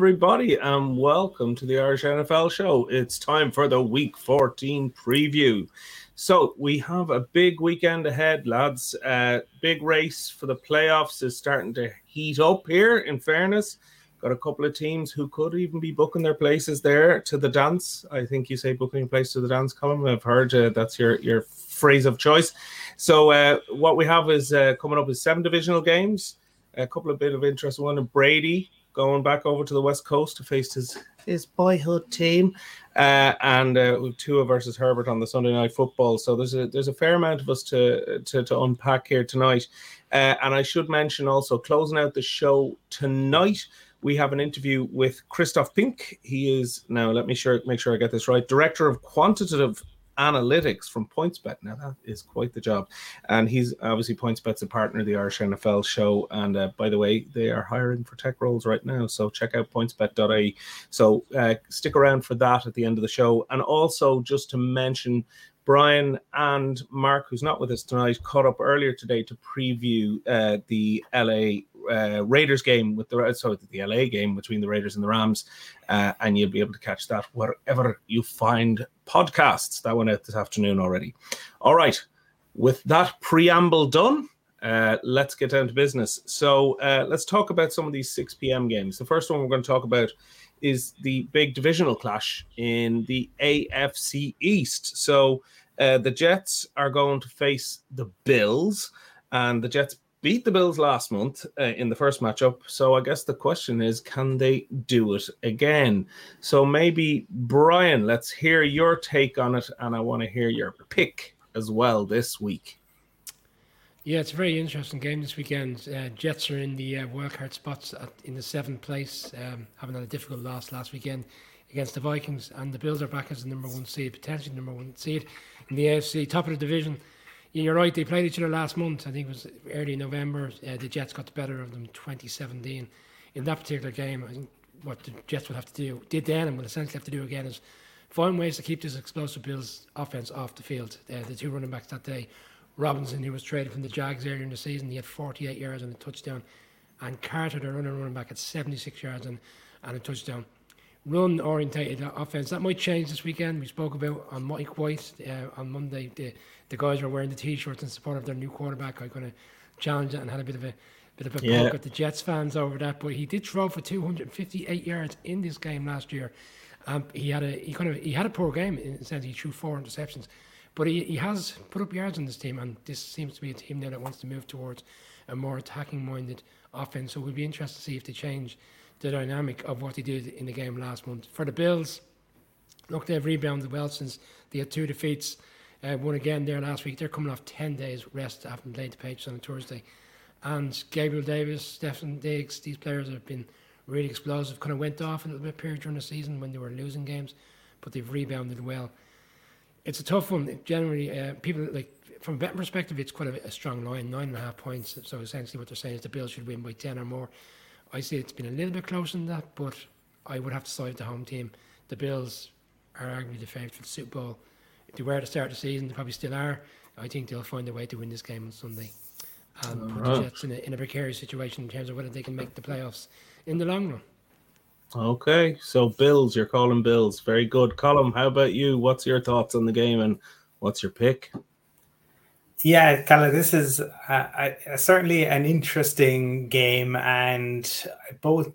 everybody, and welcome to the Irish NFL show. It's time for the Week 14 preview. So, we have a big weekend ahead, lads. Uh, big race for the playoffs is starting to heat up here, in fairness. Got a couple of teams who could even be booking their places there to the dance. I think you say booking place to the dance, Colin. I've heard uh, that's your, your phrase of choice. So, uh, what we have is uh, coming up is seven divisional games a couple of bit of interest. One of Brady going back over to the West Coast to face his his boyhood team, uh, and uh, Tua versus Herbert on the Sunday Night Football. So there's a there's a fair amount of us to to, to unpack here tonight. Uh, and I should mention also closing out the show tonight. We have an interview with Christoph Pink. He is now. Let me sure make sure I get this right. Director of Quantitative analytics from PointsBet. Now that is quite the job, and he's obviously PointsBet's a partner of the Irish NFL show. And uh, by the way, they are hiring for tech roles right now, so check out pointsbet.ie. So uh, stick around for that at the end of the show, and also just to mention. Brian and Mark, who's not with us tonight, caught up earlier today to preview uh, the LA uh, Raiders game with the sorry the LA game between the Raiders and the Rams, uh, and you'll be able to catch that wherever you find podcasts. That went out this afternoon already. All right, with that preamble done, uh, let's get down to business. So uh, let's talk about some of these 6 p.m. games. The first one we're going to talk about is the big divisional clash in the AFC East. So uh, the Jets are going to face the Bills, and the Jets beat the Bills last month uh, in the first matchup. So I guess the question is, can they do it again? So maybe Brian, let's hear your take on it, and I want to hear your pick as well this week. Yeah, it's a very interesting game this weekend. Uh, Jets are in the uh, wildcard spots at, in the seventh place, um, having had a difficult loss last weekend against the Vikings, and the Bills are back as the number one seed, potentially number one seed in the AFC, top of the division you're right. They played each other last month. I think it was early November. Uh, the Jets got the better of them 2017. In that particular game, I think what the Jets will have to do, did then and will essentially have to do again is find ways to keep this explosive Bills offense off the field. Uh, the two running backs that day, Robinson, who was traded from the Jags earlier in the season, he had 48 yards and a touchdown. And Carter, the running running back, had 76 yards and, and a touchdown run orientated offense. That might change this weekend. We spoke about on Mike White uh, on Monday. The the guys were wearing the t-shirts in support of their new quarterback. I'm going to challenge it and had a bit of a bit of a yeah. poke at the Jets fans over that. But he did throw for 258 yards in this game last year. Um, he had a he kind of he had a poor game in the sense he threw four interceptions, but he, he has put up yards on this team, and this seems to be a team now that wants to move towards a more attacking minded offense. So we'll be interested to see if they change the dynamic of what they did in the game last month. For the Bills, look, they've rebounded well since they had two defeats. Uh, one again there last week. They're coming off 10 days rest after playing the Patriots on a Thursday. And Gabriel Davis, Stefon Diggs, these players have been really explosive. Kind of went off a little bit period during the season when they were losing games, but they've rebounded well. It's a tough one. Generally, uh, people like from a betting perspective, it's quite a, a, strong line, nine and a half points. So essentially, what they're saying is the Bills should win by 10 or more. I say it's been a little bit closer than that, but I would have to side the home team. The Bills are arguably the favourite for the Super Bowl. If they were to start the season, they probably still are. I think they'll find a way to win this game on Sunday and All put right. the Jets in a, in a precarious situation in terms of whether they can make the playoffs in the long run. Okay, so Bills, you're calling Bills. Very good. Colm, how about you? What's your thoughts on the game and what's your pick? Yeah, Kala, this is uh, certainly an interesting game, and both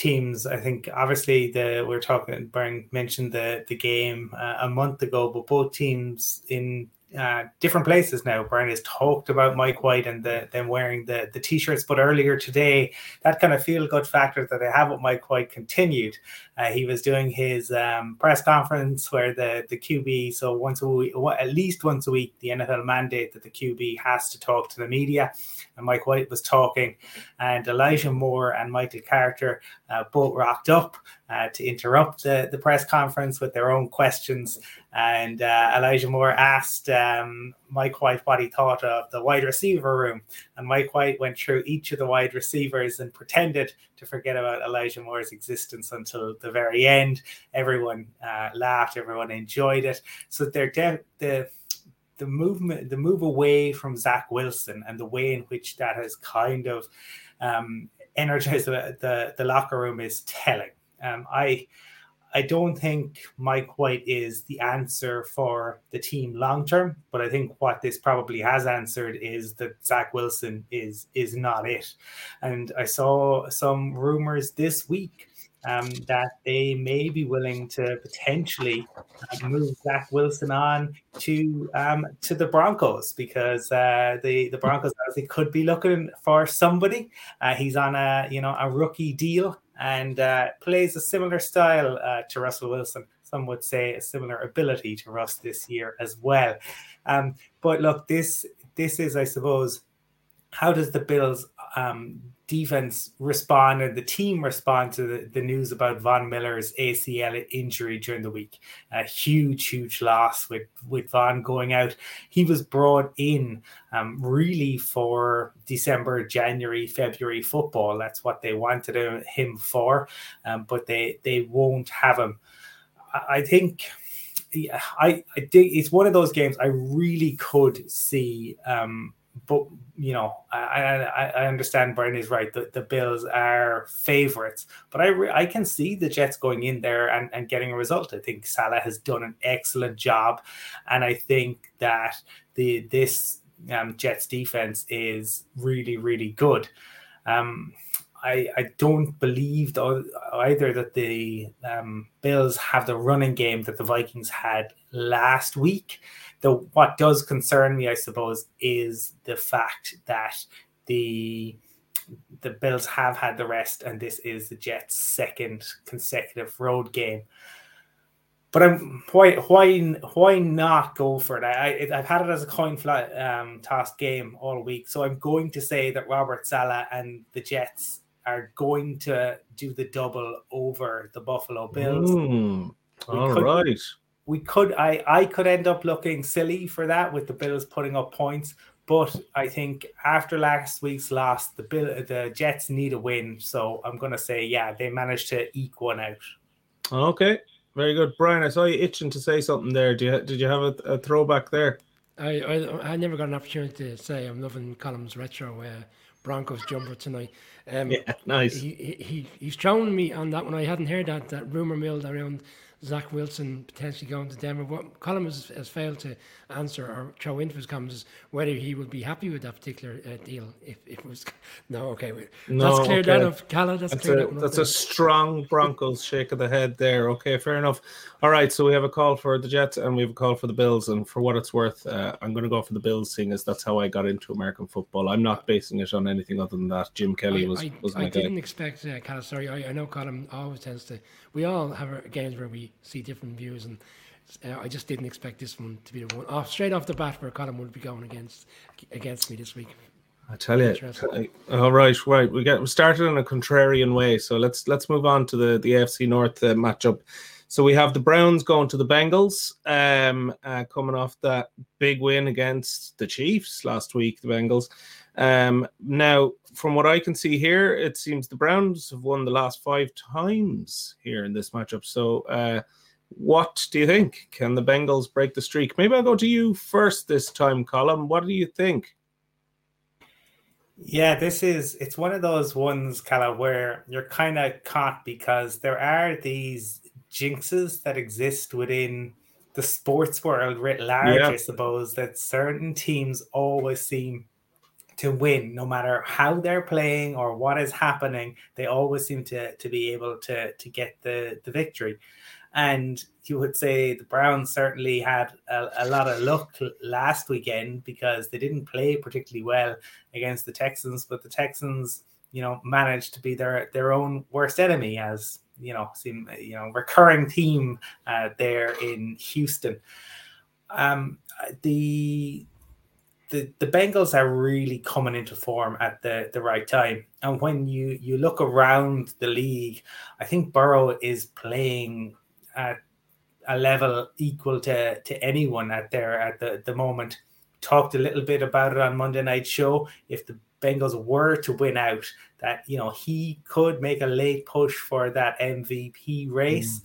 teams. I think obviously the we're talking. Brian mentioned the the game uh, a month ago, but both teams in uh, different places now. Brian has talked about Mike White and the, them wearing the, the t-shirts, but earlier today, that kind of feel good factor that they have with Mike White continued. Uh, he was doing his um, press conference where the, the QB, so once a week, at least once a week, the NFL mandate that the QB has to talk to the media. And Mike White was talking, and Elijah Moore and Michael Carter uh, both rocked up uh, to interrupt the, the press conference with their own questions. And uh, Elijah Moore asked um, Mike White what he thought of the wide receiver room. And Mike White went through each of the wide receivers and pretended to forget about Elijah Moore's existence until the very end. Everyone uh, laughed, everyone enjoyed it. So they're de- the the movement, the move away from Zach Wilson, and the way in which that has kind of um, energize the, the, the locker room is telling. Um, I I don't think Mike White is the answer for the team long term, but I think what this probably has answered is that Zach Wilson is is not it. And I saw some rumors this week um, that they may be willing to potentially uh, move Zach Wilson on to um, to the Broncos because uh, the the Broncos obviously could be looking for somebody. Uh, he's on a you know a rookie deal and uh, plays a similar style uh, to Russell Wilson. Some would say a similar ability to Russ this year as well. Um, but look, this this is, I suppose, how does the Bills um, defense respond and the team respond to the, the, news about Von Miller's ACL injury during the week. A huge, huge loss with, with Von going out. He was brought in um, really for December, January, February football. That's what they wanted him for, um, but they, they won't have him. I think. I, I think it's one of those games I really could see um, but you know, I, I, I understand Brian is right. The, the Bills are favorites, but I re- I can see the Jets going in there and, and getting a result. I think Saleh has done an excellent job, and I think that the this um, Jets defense is really really good. Um, I, I don't believe though, either that the um, Bills have the running game that the Vikings had last week. The what does concern me, I suppose, is the fact that the the Bills have had the rest, and this is the Jets' second consecutive road game. But I'm why why why not go for it? I, I have had it as a coin flip um, toss game all week, so I'm going to say that Robert Saleh and the Jets are going to do the double over the Buffalo Bills. Mm, all right we could I I could end up looking silly for that with the Bills putting up points, but I think after last week's loss, the Bill the Jets need a win. So I'm gonna say yeah, they managed to eke one out. Okay, very good, Brian. I saw you itching to say something there. Did you did you have a, a throwback there? I, I I never got an opportunity to say I'm loving Colm's retro uh, Broncos jumper tonight. Um, yeah, nice. He, he he's shown me on that one. I hadn't heard that that rumor mill around Zach Wilson potentially going to Denver. What Colin has, has failed to answer or throw into his comments is whether he would be happy with that particular uh, deal. If, if it was no, okay, no, that's cleared okay. out of Calla. That's, that's cleared a, out That's a strong Broncos shake of the head there. Okay, fair enough. All right, so we have a call for the Jets and we have a call for the Bills. And for what it's worth, uh, I'm going to go for the Bills, seeing as that's how I got into American football. I'm not basing it on anything other than that. Jim Kelly was I, was my I didn't expect uh, Calla. Sorry, I, I know Colin always tends to. We all have games where we see different views, and uh, I just didn't expect this one to be the one off straight off the bat where Colin would be going against against me this week. I tell you, all right, right. We get we started in a contrarian way, so let's let's move on to the the AFC North uh, matchup. So we have the Browns going to the Bengals, um, uh, coming off that big win against the Chiefs last week. The Bengals. Um, now, from what I can see here, it seems the Browns have won the last five times here in this matchup. So, uh, what do you think? Can the Bengals break the streak? Maybe I'll go to you first this time, Colin. What do you think? Yeah, this is it's one of those ones, Calla, where you're kind of caught because there are these jinxes that exist within the sports world writ large, yeah. I suppose, that certain teams always seem to win no matter how they're playing or what is happening they always seem to to be able to to get the the victory. And you would say the browns certainly had a, a lot of luck last weekend because they didn't play particularly well against the texans but the texans you know managed to be their their own worst enemy as you know seem you know recurring theme uh, there in houston. Um the the, the Bengals are really coming into form at the, the right time. And when you, you look around the league, I think Burrow is playing at a level equal to, to anyone out there at the, the moment. Talked a little bit about it on Monday Night Show. If the Bengals were to win out, that you know he could make a late push for that MVP race. Mm.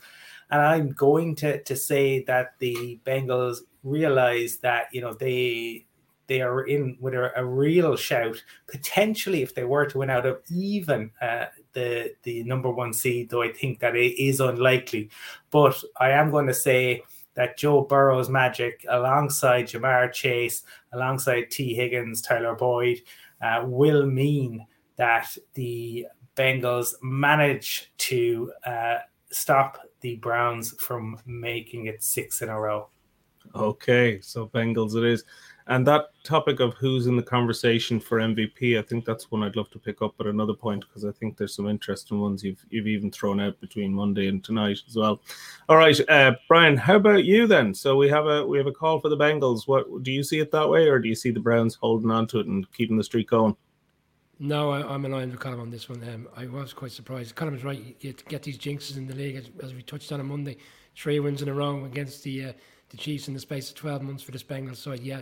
And I'm going to, to say that the Bengals realize that you know they they are in with a, a, real shout. Potentially, if they were to win out of even uh, the the number one seed, though I think that it is unlikely. But I am going to say that Joe Burrow's magic, alongside Ja'Marr Chase, alongside Tee Higgins, Tyler Boyd, uh, will mean that the Bengals manage to uh, stop the Browns from making it six in a row. Okay, so Bengals it is. And that topic of who's in the conversation for MVP, I think that's one I'd love to pick up at another point because I think there's some interesting ones you've you've even thrown out between Monday and tonight as well. All right, uh, Brian, how about you then? So we have a we have a call for the Bengals. What do you see it that way, or do you see the Browns holding on to it and keeping the streak going? No, I, am aligned with Colin on this one. Um, I was quite surprised. Was right. You get, get these jinxes in the league, as, as, we touched on on Monday. Three wins in a row against the uh, the Chiefs in the space of 12 months for this Bengals side. Yeah,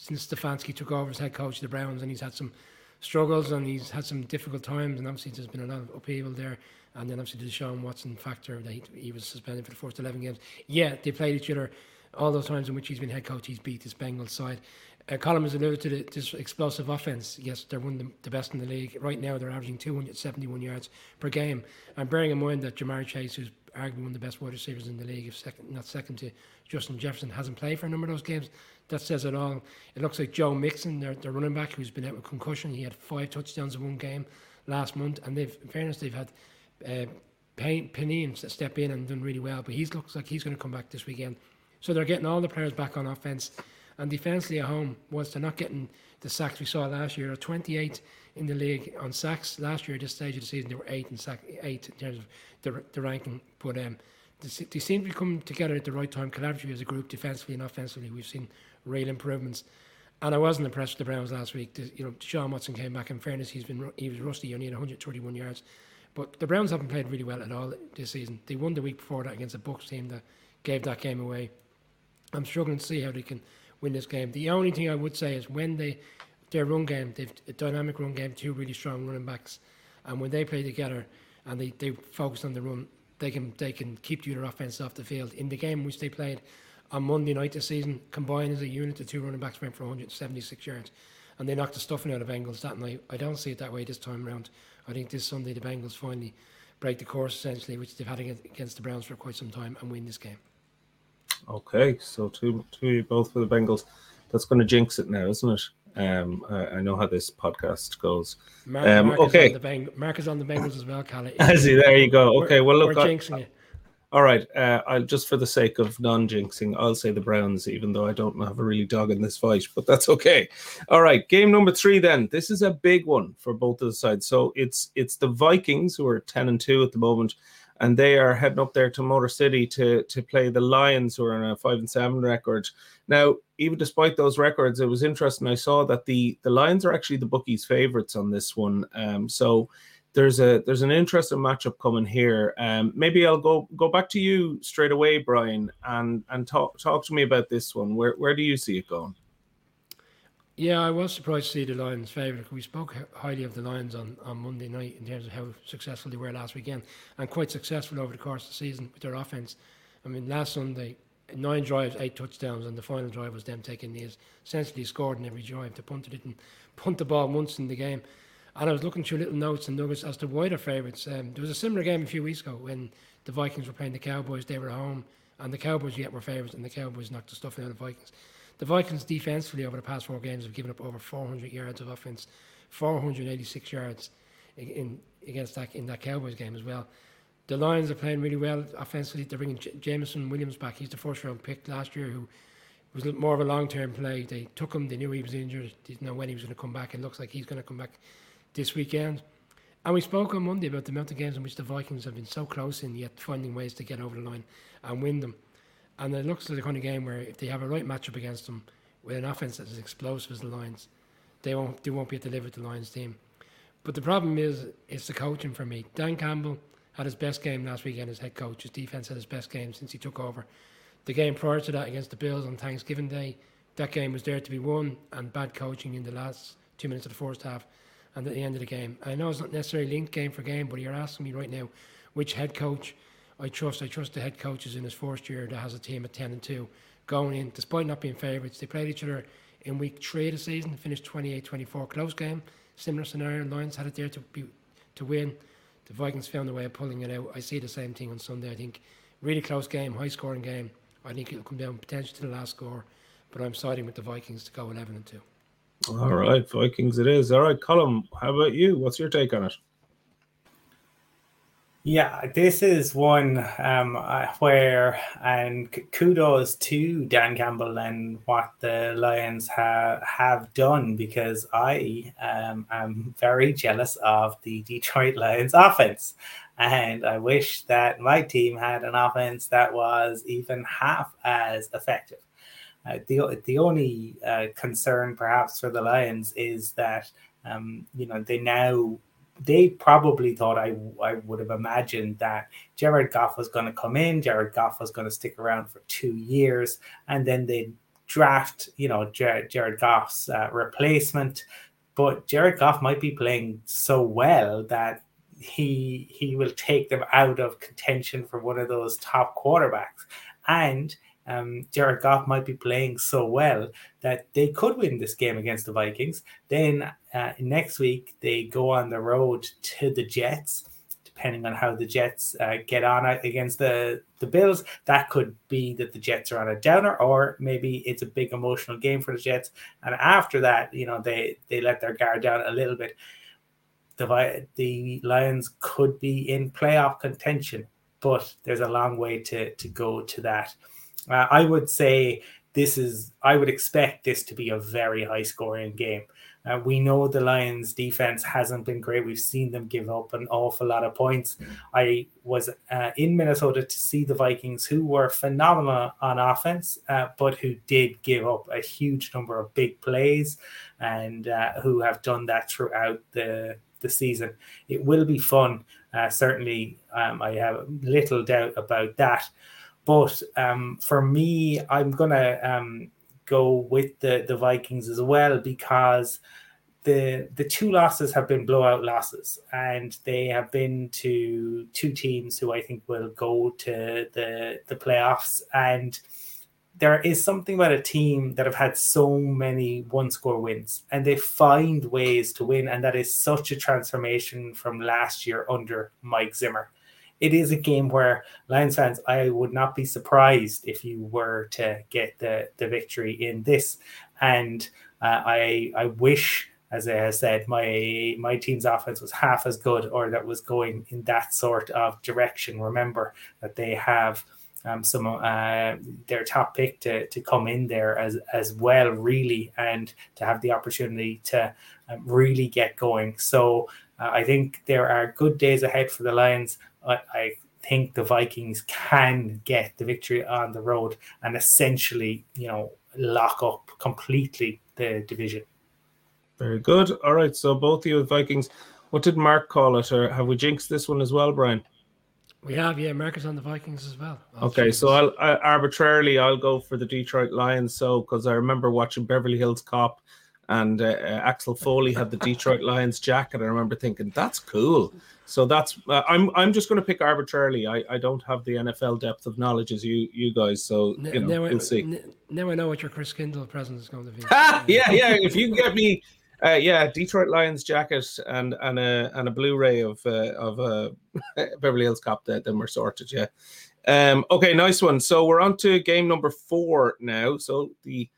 since Stefanski took over as head coach of the Browns, and he's had some struggles and he's had some difficult times, and obviously there's been a lot of upheaval there. And then obviously the Deshaun Watson factor that he, he was suspended for the first 11 games. Yeah, they played each other all those times in which he's been head coach. He's beat this Bengals side. Uh, Colin has alluded to the, this explosive offense. Yes, they're one of the, the, best in the league. Right now, they're averaging 271 yards per game. And bearing in mind that Ja'Marr Chase, who's arguably one of the best wide receivers in the league, if second, not second to Justin Jefferson, hasn't played for a number of those games. That says it all. It looks like Joe Mixon, their, their running back, who's been out with concussion. He had five touchdowns in one game last month. And they've, in fairness, they've had uh, Payne, step in and done really well. But he looks like he's going to come back this weekend. So they're getting all the players back on offense. And defensively at home, whilst they're not getting the sacks we saw last year, 28 in the league on sacks. Last year, at this stage of the season, they were eight in sack, eight in terms of the, the ranking. But um, they, seem to be coming together at the right time, collaboratively as a group, defensively and offensively. We've seen real improvements. And I wasn't impressed with the Browns last week. The, you know, Sean Watson came back. In fairness, he's been he was rusty. He only had 131 yards, but the Browns haven't played really well at all this season. They won the week before that against a Bucs team that gave that game away. I'm struggling to see how they can win this game. The only thing I would say is when they their run game, they've a dynamic run game, two really strong running backs, and when they play together and they, they focus on the run, they can they can keep the offense off the field. In the game which they played on Monday night this season, combined as a unit, the two running backs went for 176 yards, and they knocked the stuffing out of Bengals that night. I don't see it that way this time around. I think this Sunday the Bengals finally break the course essentially, which they've had against the Browns for quite some time, and win this game. Okay, so two two both for the Bengals. That's going to jinx it now, isn't it? Um, I, I know how this podcast goes. Mark, um, Mark okay, is Bang- Mark is on the Bengals as well, Callie. Is he? There you go. Okay, well look, we're I, all right. Uh, I'll just for the sake of non-jinxing, I'll say the Browns, even though I don't have a really dog in this fight, but that's okay. All right, game number three. Then this is a big one for both of the sides. So it's it's the Vikings who are ten and two at the moment and they are heading up there to Motor City to to play the Lions, who are on a five and seven record. Now, even despite those records, it was interesting. I saw that the the Lions are actually the bookies' favorites on this one. Um, so there's a there's an interesting matchup coming here. Um, maybe I'll go go back to you straight away, Brian, and and talk talk to me about this one. Where where do you see it going? Yeah, I was surprised to see the Lions favourite. We spoke highly of the Lions on, on Monday night in terms of how successful they were last weekend and quite successful over the course of the season with their offence. I mean, last Sunday, nine drives, eight touchdowns, and the final drive was them taking these essentially scored in every drive. They punted it and punt the ball once in the game. And I was looking through little notes and nuggets as to why they're favourites. Um, there was a similar game a few weeks ago when the Vikings were playing the Cowboys. They were home, and the Cowboys yet were favourites, and the Cowboys knocked the stuff out of the Vikings. The Vikings defensively over the past four games have given up over 400 yards of offense, 486 yards in, in against that in that Cowboys game as well. The Lions are playing really well offensively. They're bringing J- Jameson Williams back. He's the first round pick last year who was more of a long term play. They took him. They knew he was injured. Didn't know when he was going to come back. It looks like he's going to come back this weekend. And we spoke on Monday about the mountain games in which the Vikings have been so close in, yet finding ways to get over the line and win them. And it looks like the kind of game where if they have a right matchup against them with an offense that's as explosive as the Lions, they won't they won't be able to deliver the Lions team. But the problem is it's the coaching for me. Dan Campbell had his best game last weekend as head coach. His defense had his best game since he took over. The game prior to that against the Bills on Thanksgiving Day, that game was there to be won, and bad coaching in the last two minutes of the first half and at the end of the game. I know it's not necessarily linked game for game, but you're asking me right now which head coach I trust. I trust the head coaches in his first year that has a team at ten and two going in, despite not being favourites. They played each other in week three of the season, finished 28-24, close game. Similar scenario, Lions had it there to be to win. The Vikings found a way of pulling it out. I see the same thing on Sunday. I think really close game, high scoring game. I think it'll come down potentially to the last score, but I'm siding with the Vikings to go 11 and 2. All right, Vikings it is. All right, Colm, how about you? What's your take on it? Yeah, this is one um, where, and kudos to Dan Campbell and what the Lions have have done because I um, am very jealous of the Detroit Lions offense, and I wish that my team had an offense that was even half as effective. Uh, the the only uh, concern perhaps for the Lions is that um, you know they now they probably thought I I would have imagined that Jared Goff was going to come in, Jared Goff was going to stick around for two years, and then they draft you know Jared, Jared Goff's uh, replacement. But Jared Goff might be playing so well that he he will take them out of contention for one of those top quarterbacks, and um, Jared Goff might be playing so well that they could win this game against the Vikings. Then uh, next week they go on the road to the Jets. Depending on how the Jets uh, get on against the the Bills, that could be that the Jets are on a downer, or maybe it's a big emotional game for the Jets. And after that, you know, they they let their guard down a little bit. The the Lions could be in playoff contention, but there's a long way to to go to that. Uh, I would say this is, I would expect this to be a very high scoring game. Uh, we know the Lions' defense hasn't been great. We've seen them give up an awful lot of points. I was uh, in Minnesota to see the Vikings, who were phenomenal on offense, uh, but who did give up a huge number of big plays and uh, who have done that throughout the, the season. It will be fun. Uh, certainly, um, I have little doubt about that. But um, for me, I'm gonna um, go with the the Vikings as well because the the two losses have been blowout losses, and they have been to two teams who I think will go to the the playoffs. And there is something about a team that have had so many one score wins, and they find ways to win, and that is such a transformation from last year under Mike Zimmer it is a game where Lions fans, I would not be surprised if you were to get the, the victory in this. And uh, I I wish, as I said, my my team's offense was half as good or that was going in that sort of direction. Remember that they have um, some uh, their top pick to, to come in there as as well, really, and to have the opportunity to um, really get going. So uh, I think there are good days ahead for the Lions. I, I think the Vikings can get the victory on the road and essentially, you know, lock up completely the division. Very good. All right. So both of you Vikings. What did Mark call it, or have we jinxed this one as well, Brian? We have, yeah. Mark is on the Vikings as well. I'll okay, so I'll I, arbitrarily I'll go for the Detroit Lions. So because I remember watching Beverly Hills Cop, and uh, uh, Axel Foley had the Detroit Lions jacket. I remember thinking that's cool. So that's uh, I'm I'm just going to pick arbitrarily. I, I don't have the NFL depth of knowledge as you you guys. So you know now we'll I, see. Now I know what your Kris Kindle present is going to be. yeah, yeah. If you can get me, uh, yeah, Detroit Lions jacket and and a and a Blu-ray of uh, of uh, Beverly Hills Cop, that then we're sorted. Yeah. Um. Okay. Nice one. So we're on to game number four now. So the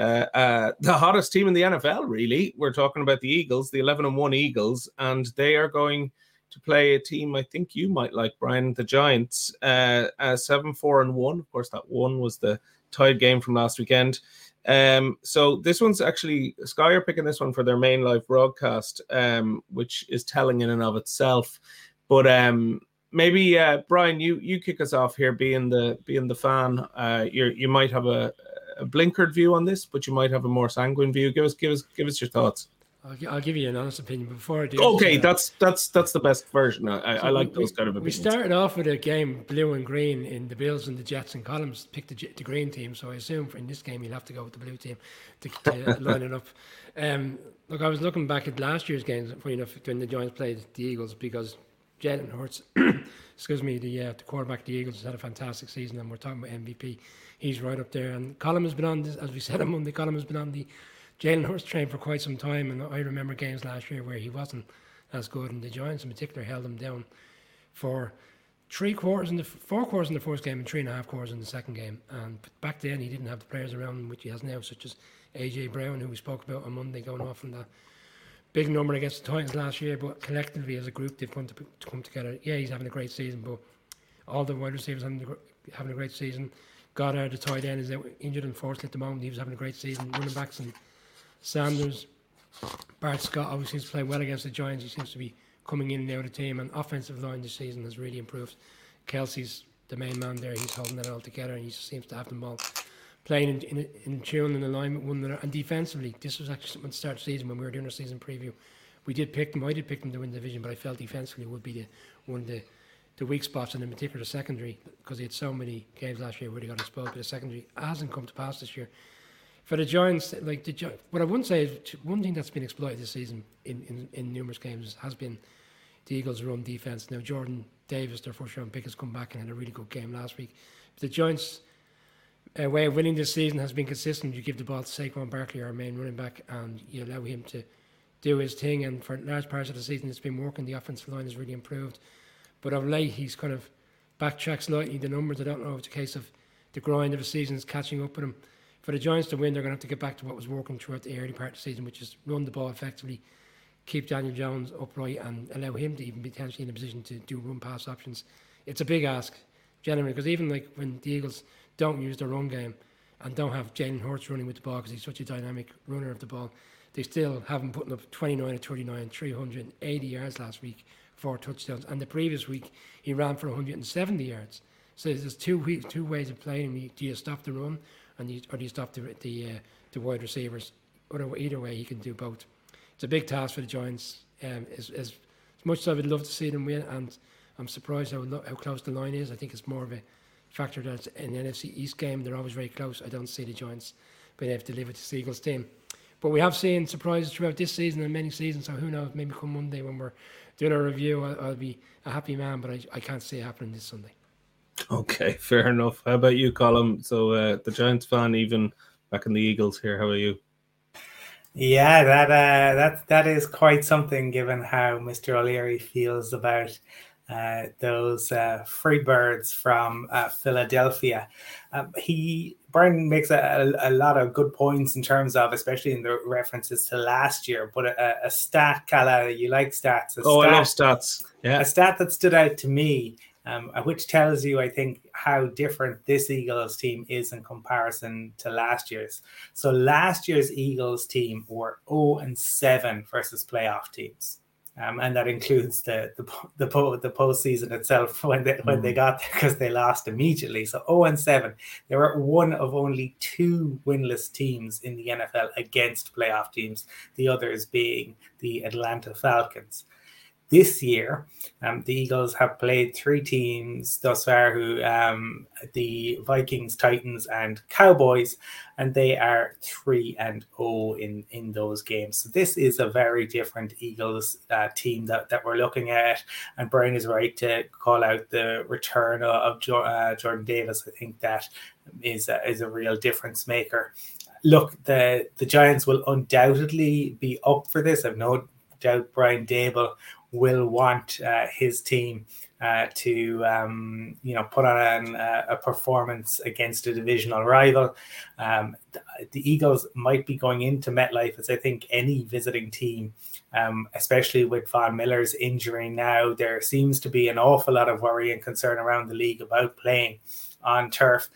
uh, uh, the hottest team in the NFL, really. We're talking about the Eagles, the 11 and 1 Eagles, and they are going to play a team I think you might like, Brian, the Giants, uh, uh, 7 4 and 1. Of course, that one was the tied game from last weekend. Um, so this one's actually Sky are picking this one for their main live broadcast, um, which is telling in and of itself. But um, maybe uh, Brian, you you kick us off here, being the being the fan. Uh, you you might have a, a blinkered view on this, but you might have a more sanguine view. Give us give us give us your thoughts. I'll, I'll, give you an honest opinion before I do. Okay, that's that's that's the best version. I, so I like we, those kind of opinions. We started off with a game blue and green in the Bills and the Jets and Colm's picked the, the green team. So I assume in this game you'll have to go with the blue team to, to line it up. Um, look, I was looking back at last year's games, funny enough, when the Giants played the Eagles because Jalen Hurts excuse me, the uh, the quarterback of the Eagles has had a fantastic season, and we're talking about MVP. He's right up there. And Colm has been on this, as we said on Monday. Colm has been on the Jalen Hurts train for quite some time, and I remember games last year where he wasn't as good, and the Giants in particular held him down for three quarters in the four quarters in the first game and three and a half quarters in the second game. And back then he didn't have the players around him which he has now, such as AJ Brown, who we spoke about on Monday, going off in the big number against the Titans last year. But collectively as a group, they've come to, to come together. Yeah, he's having a great season, but all the wide receivers having having a great season. Goedert, the tight end, is injured unfortunately at the moment. He was having a great season. Running backs and Sanders, Bart Scott obviously seems to play well against the Giants. He seems to be coming in and out of the team, and offensive line this season has really improved. Kelce's the main man there. He's holding it all together, and he seems to have them all playing in, in, in tune and alignment one another. And defensively, this was actually something to start the season when we were doing our season preview. We did pick them. I did pick them to win the division, but I felt defensively would be the one of the the weak spots, and in particular secondary, because he had so many games last year where he got exposed. But the secondary hasn't come to pass this year. For the Giants, like the what I wouldn't say is one thing that's been exploited this season in, in, in numerous games has been the Eagles' run defense. Now Jordan Davis, their first round pick, has come back and had a really good game last week. But the Giants' uh, way of winning this season has been consistent. You give the ball to Saquon Barkley, our main running back, and you allow him to do his thing. And for large parts of the season, it's been working. The offensive line has really improved. But of late, he's kind of backtracked slightly. The numbers, I don't know if it's a case of the grind of the season is catching up with him. For the Giants to win, they're going to have to get back to what was working throughout the early part of the season, which is run the ball effectively, keep Daniel Jones upright, and allow him to even be potentially in a position to do run pass options. It's a big ask, generally, because even like when the Eagles don't use their run game and don't have Jalen Hurts running with the ball because he's such a dynamic runner of the ball, they still have him putting up 29 to 39, 380 yards last week four touchdowns. And the previous week, he ran for 170 yards. So there's two two ways of playing. him. Do you stop the run, and you, or do you stop the the, uh, the wide receivers? Either way, he can do both. It's a big task for the Giants. Um, as, as, much as I would love to see them win, and I'm surprised how how close the line is. I think it's more of a factor that in the NFC East game they're always very close. I don't see the Giants being able to deliver to the Eagles team. But we have seen surprises throughout this season and many seasons. So who knows? Maybe come Monday when we're doing a review, I'll, I'll be a happy man. But I, I can't see it happening this Sunday. Okay, fair enough. How about you, Colm? So uh, the Giants fan, even back in the Eagles here. How are you? Yeah, that uh, that that is quite something, given how Mr. O'Leary feels about uh, those uh, free birds from uh, Philadelphia. Um, he Brian makes a, a, lot of good points in terms of, especially in the references to last year. But a, a stat, Kala, you like stats? oh, stat, I love stats. Yeah, a stat that stood out to me, um, which tells you, I think, how different this Eagles team is in comparison to last year's. So last year's Eagles team were 0 and 7 versus playoff teams um, and that includes the the the, po- the postseason itself when they when they mm. got there because they lost immediately. So 0 and 7, they were one of only two winless teams in the NFL against playoff teams. The others being the Atlanta Falcons this year, um, the Eagles have played three teams thus far who um, the Vikings, Titans, and Cowboys, and they are three and oh in in those games. So this is a very different Eagles uh, team that, that we're looking at. And Brian is right to call out the return of jo- uh, Jordan Davis. I think that is a, is a real difference maker. Look, the the Giants will undoubtedly be up for this. I've no doubt Brian Daboll will want uh, his team uh, to um, you know put on an, uh, a performance against a divisional rival. Um, the, the, Eagles might be going into MetLife as I think any visiting team, um, especially with Von Miller's injury now. There seems to be an awful lot of worry and concern around the league about playing on turf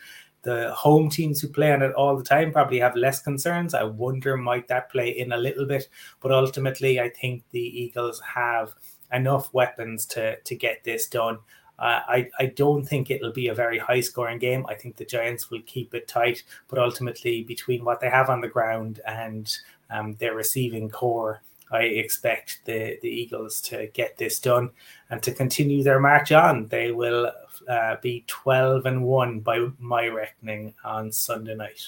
the home teams who play on it all the time probably have less concerns. I wonder might that play in a little bit, but ultimately I think the Eagles have enough weapons to to get this done. Uh, I, I don't think it'll be a very high scoring game. I think the Giants will keep it tight, but ultimately, between what they have on the ground and um, their receiving corps, I expect the, the Eagles to get this done and to continue their march on. They will uh, be 12 and 1 by my reckoning on Sunday night.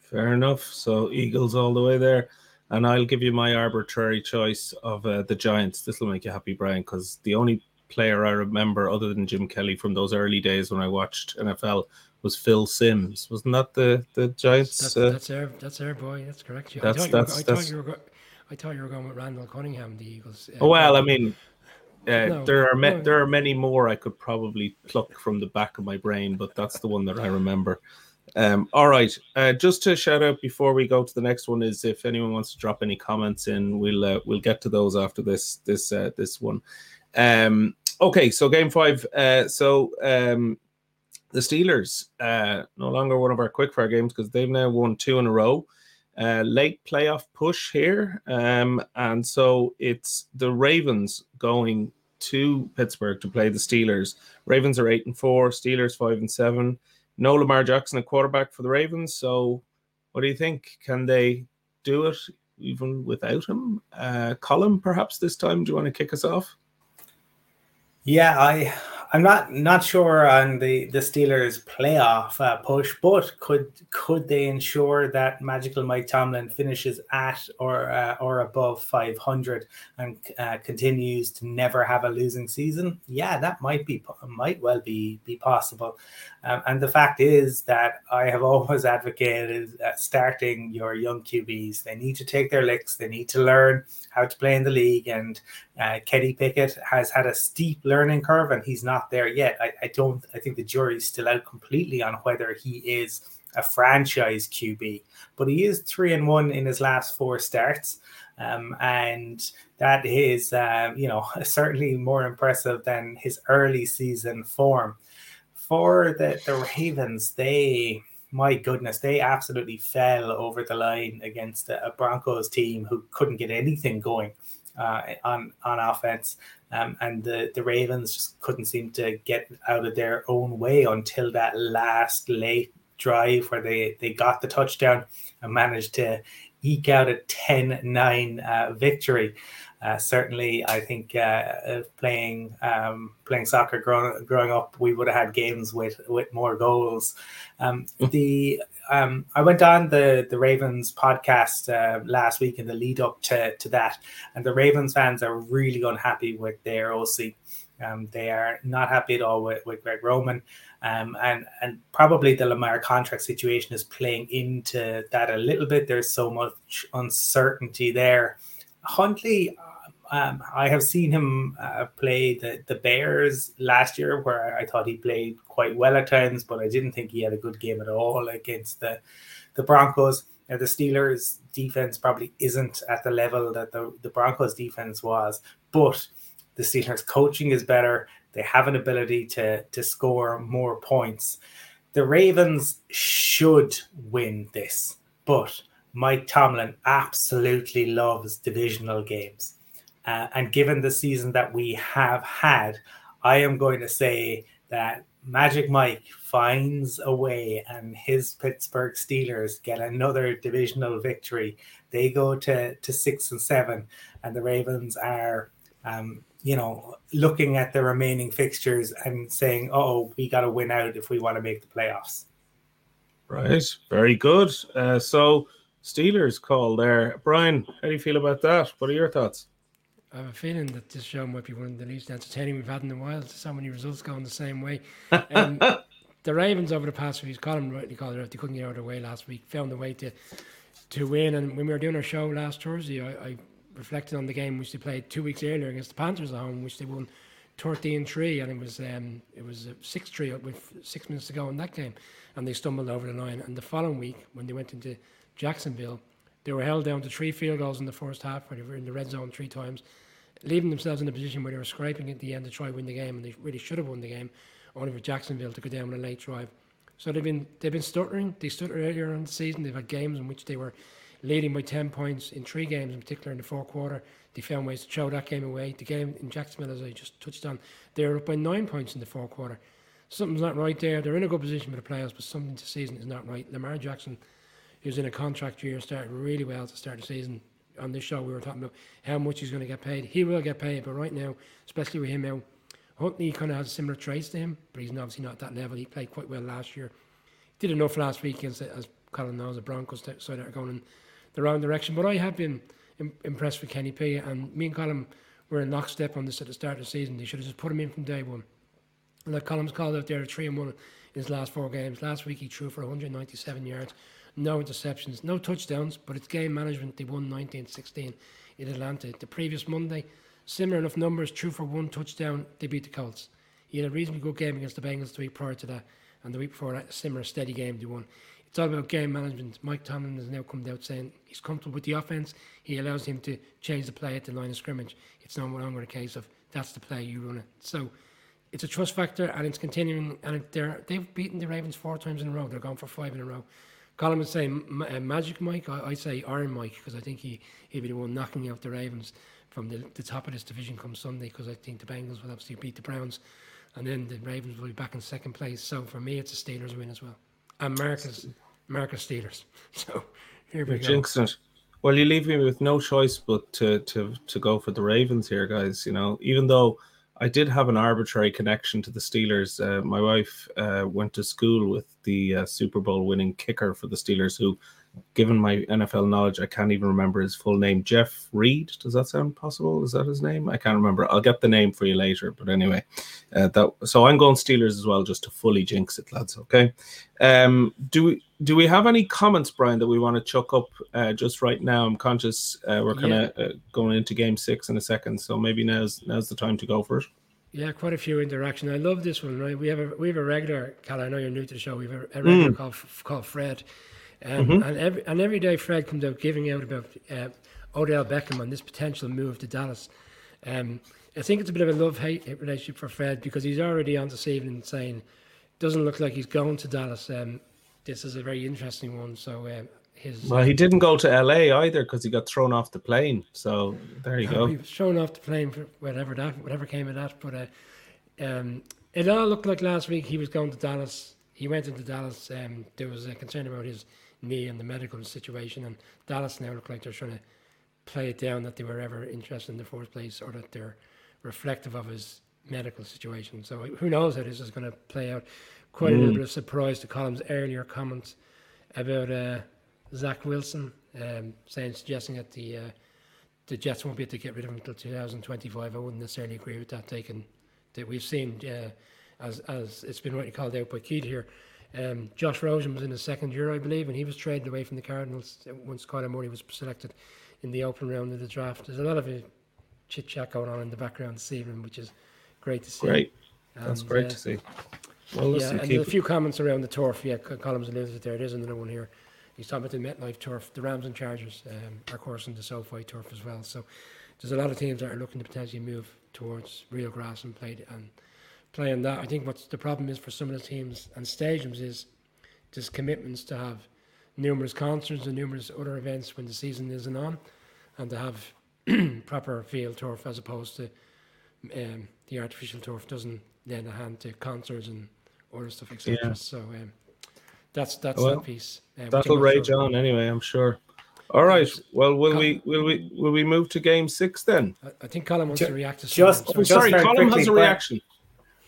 Fair enough. So, Eagles all the way there. And I'll give you my arbitrary choice of uh, the Giants. This will make you happy, Brian, because the only player I remember other than Jim Kelly from those early days when I watched NFL was Phil Simms. Wasn't that the the Giants? That's, uh, that's our that's our boy. That's correct. That's, I, thought that's, you were, I thought you were I thought you were going with Randall Cunningham, the Eagles. Uh, oh well, I mean, uh, no, there are no, there are many more I could probably pluck from the back of my brain, but that's the one that I remember. Um, all right, uh, just to shout out before we go to the next one is if anyone wants to drop any comments in, we'll uh, we'll get to those after this this uh, this one. Um, okay, so game five. Uh, so um, the Steelers uh, no longer one of our quickfire games because they've now won two in a row. Uh, late playoff push here, um, and so it's the Ravens going to Pittsburgh to play the Steelers. Ravens are eight and four, Steelers five and seven no Lamar Jackson a quarterback for the Ravens. So, what do you think? Can they do it even without him? Uh, Colin, perhaps this time, do you want to kick us off? Yeah, I I'm not not sure on the the Steelers playoff uh, push, but could could they ensure that Magical Mike Tomlin finishes at or uh, or above 500 and uh, continues to never have a losing season? Yeah, that might be might well be be possible. Um, and the fact is that I have always advocated starting your young QBs. They need to take their licks. They need to learn how to play in the league. And uh, Kenny Pickett has had a steep learning curve, and he's not there yet. I, I don't. I think the jury's still out completely on whether he is a franchise QB, but he is three and one in his last four starts. Um, and that is, uh, you know, certainly more impressive than his early season form. For the, the Ravens, they my goodness, they absolutely fell over the line against a, Broncos team who couldn't get anything going uh, on on offense, um, and the the Ravens just couldn't seem to get out of their own way until that last late drive where they they got the touchdown and managed to eke out a 10-9 uh, victory. Uh, certainly, I think uh, playing um, playing soccer growing growing up, we would have had games with with more goals. Um, hmm. the um, I went on the the Ravens podcast uh, last week in the lead up to to that, and the Ravens fans are really unhappy with their OC. Um, they are not happy at all with, with Greg Roman, um, and and probably the Lamar contract situation is playing into that a little bit. There's so much uncertainty there. Huntley, um, I have seen him uh, play the, the Bears last year, where I thought he played quite well at times, but I didn't think he had a good game at all against the the Broncos. Now, the Steelers' defense probably isn't at the level that the, the Broncos' defense was, but the Steelers' coaching is better. They have an ability to to score more points. The Ravens should win this, but Mike Tomlin absolutely loves divisional games. Uh, and given the season that we have had, I am going to say that Magic Mike finds a way and his Pittsburgh Steelers get another divisional victory. They go to, to six and seven, and the Ravens are, um, you know, looking at the remaining fixtures and saying, oh, we got to win out if we want to make the playoffs. Right. Very good. Uh, so, Steelers call there. Brian, how do you feel about that? What are your thoughts? I have a feeling that this show might be one of the least entertaining we've had in a while. So many results going the same way. Um, the Ravens over the past few weeks, Colin rightly called it out, they couldn't get out of their way last week, found a way to to win. And when we were doing our show last Thursday, I, I reflected on the game which they played two weeks earlier against the Panthers at home, which they won 13-3, and it was um, it was 6-3 with six minutes to go in that game, and they stumbled over the line. And the following week, when they went into Jacksonville, they were held down to three field goals in the first half, they were in the red zone three times leaving themselves in a position where they were scraping at the end to try win the game, and they really should have won the game, only for Jacksonville to go down with a late drive. So they've been they've been stuttering. They stuttered earlier in the season. They've had games in which they were leading by ten points in three games, in particular in the fourth quarter. They found ways to throw that game away. The game in Jacksonville, as I just touched on, they were up by nine points in the fourth quarter. Something's not right there. They're in a good position for the playoffs, but something this season is not right. Lamar Jackson, who's in a contract year, started really well to start the season on this show we were talking about how much he's going to get paid. He will get paid, but right now, especially with him out, Huntley kind of has similar traits to him, but he's obviously not at that level. He played quite well last year. Did enough last week as, as Colin knows, the Broncos that are going in the wrong direction. But I have been Im- impressed with Kenny P. And me and Colin were in lockstep on this at the start of the season. They should have just put him in from day one. And like Colm's called out there, three and one in his last four games. Last week he threw for 197 yards, no interceptions, no touchdowns, but it's game management. They won 19-16 in Atlanta. The previous Monday, similar enough numbers, true for one touchdown. They beat the Colts. He had a reasonably good game against the Bengals the week prior to that, and the week before that, a similar steady game they won. It's all about game management. Mike Tomlin has now come out saying he's comfortable with the offense. He allows him to change the play at the line of scrimmage. It's no longer a case of that's the play you run it. So it's a trust factor, and it's continuing. And they're they've beaten the Ravens four times in a row. They're gone for five in a row. Colin would say uh, Magic Mike. I, I say Iron Mike because I think he he'll be the one knocking out the Ravens from the, the top of this division come Sunday. Because I think the Bengals will obviously beat the Browns, and then the Ravens will be back in second place. So for me, it's a Steelers win as well. And Marcus Marcus Steelers. So here we You're go. It. Well, you leave me with no choice but to to to go for the Ravens here, guys. You know, even though I did have an arbitrary connection to the Steelers. Uh, my wife uh, went to school with the uh, Super Bowl winning kicker for the Steelers, who given my NFL knowledge, I can't even remember his full name. Jeff Reed, does that sound possible? Is that his name? I can't remember. I'll get the name for you later. But anyway, uh, that so I'm going Steelers as well, just to fully jinx it, lads. Okay. Um, do we do we have any comments, Brian, that we want to chuck up uh, just right now? I'm conscious uh, we're kind of yeah. Uh, going into Game Six in a second, so maybe now's now's the time to go for it. Yeah, quite a few interaction. I love this one. Right, we have a we have a regular. Cal, I know you're new to the show. We have a, a regular mm. called called Fred um, mm-hmm. And every and every day Fred comes out giving out about uh, Odell Beckham and this potential move to Dallas. Um, I think it's a bit of a love hate relationship for Fred because he's already on this evening saying doesn't look like he's going to Dallas. Um, this is a very interesting one. So uh, his well, he didn't go to LA either because he got thrown off the plane. So there you go. He was thrown off the plane for whatever that whatever came of that. But uh, um, it all looked like last week he was going to Dallas. He went into Dallas. Um, there was a concern about his knee and the medical situation. And Dallas now look like they're trying to play it down that they were ever interested in the first place or that they're reflective of his medical situation. So who knows how this is going to play out. Quite mm. a little mm. bit of surprise to Colm's earlier comments about uh, Zach Wilson, um, saying suggesting that the uh, the Jets won't be able to get rid of him until 2025. I wouldn't necessarily agree with that. Taken that we've seen uh, as as it's been rightly called out by Keith here. Um, Josh Rosen was in his second year, I believe, and he was traded away from the Cardinals once Kyler Murray was selected in the open round of the draft. There's a lot of chit chat going on in the background this evening, which is great to see. Great. That's and, great uh, to see. Well, listen, yeah, and a few comments around the turf. Yeah, Colm's alluded to there. There's another one here. He's talking about the MetLife turf. The Rams and Chargers um, are coursing the SoFi turf as well. So there's a lot of teams that are looking to potentially move towards real grass and play and playing that. I think what the problem is for some of the teams and stadiums is just commitments to have numerous concerts and numerous other events when the season isn't on, and to have proper field turf as opposed to um, the artificial turf doesn't lend a hand to concerts and other stuff, etc. Yeah. So um, that's that's well, that piece. Um, that'll rage sure. on anyway, I'm sure. All right. Well, will we will we will we move to game six then? I, I think Colin wants just, to react to just, just sorry, Colin has a reaction.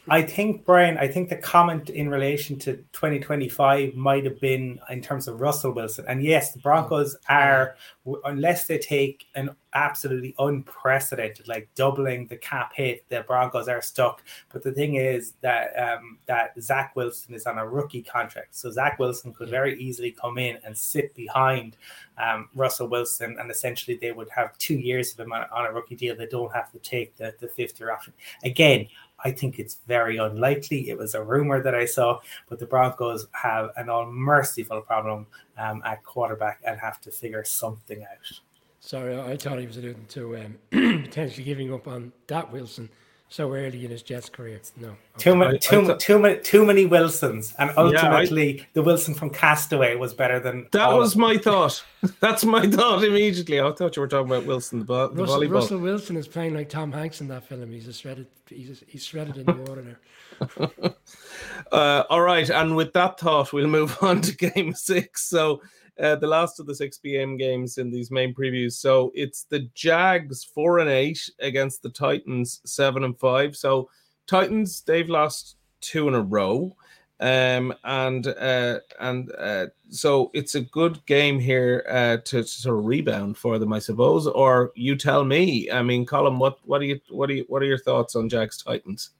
I think, Brian, I think the comment in relation to 2025 might have been in terms of Russell Wilson. And yes, the Broncos are, unless they take an absolutely unprecedented, like doubling the cap hit, the Broncos are stuck. But the thing is that um, that Zach Wilson is on a rookie contract. So Zach Wilson could very easily come in and sit behind um, Russell Wilson, and essentially they would have two years of him on, on a rookie deal. They don't have to take the, the fifth year option. Again, I think it's very unlikely. It was a rumor that I saw, but the Broncos have an unmerciful problem um, at quarterback and have to figure something out. Sorry, I thought he was alluding to um, potentially giving up on that Wilson so early in his Jets career. No, okay. too many, too, th- too many, too many Wilsons, and ultimately, yeah, I, the Wilson from Castaway was better than. That was my thought. That's my thought immediately. I thought you were talking about Wilson, the, the Russell, volleyball. Russell Wilson is playing like Tom Hanks in that film. He's a shredded. He's a, he's shredded in the water there. uh, all right, and with that thought, we'll move on to Game Six. So uh, the last of the 6 p.m. games in these main previews. So it's the Jags four and eight against the Titans seven and five. So Titans they've lost two in a row. Um, and uh, and uh, so it's a good game here uh, to, to sort of rebound for them, I suppose. Or you tell me. I mean, Colin, what what do you what do you what are your thoughts on Jags Titans?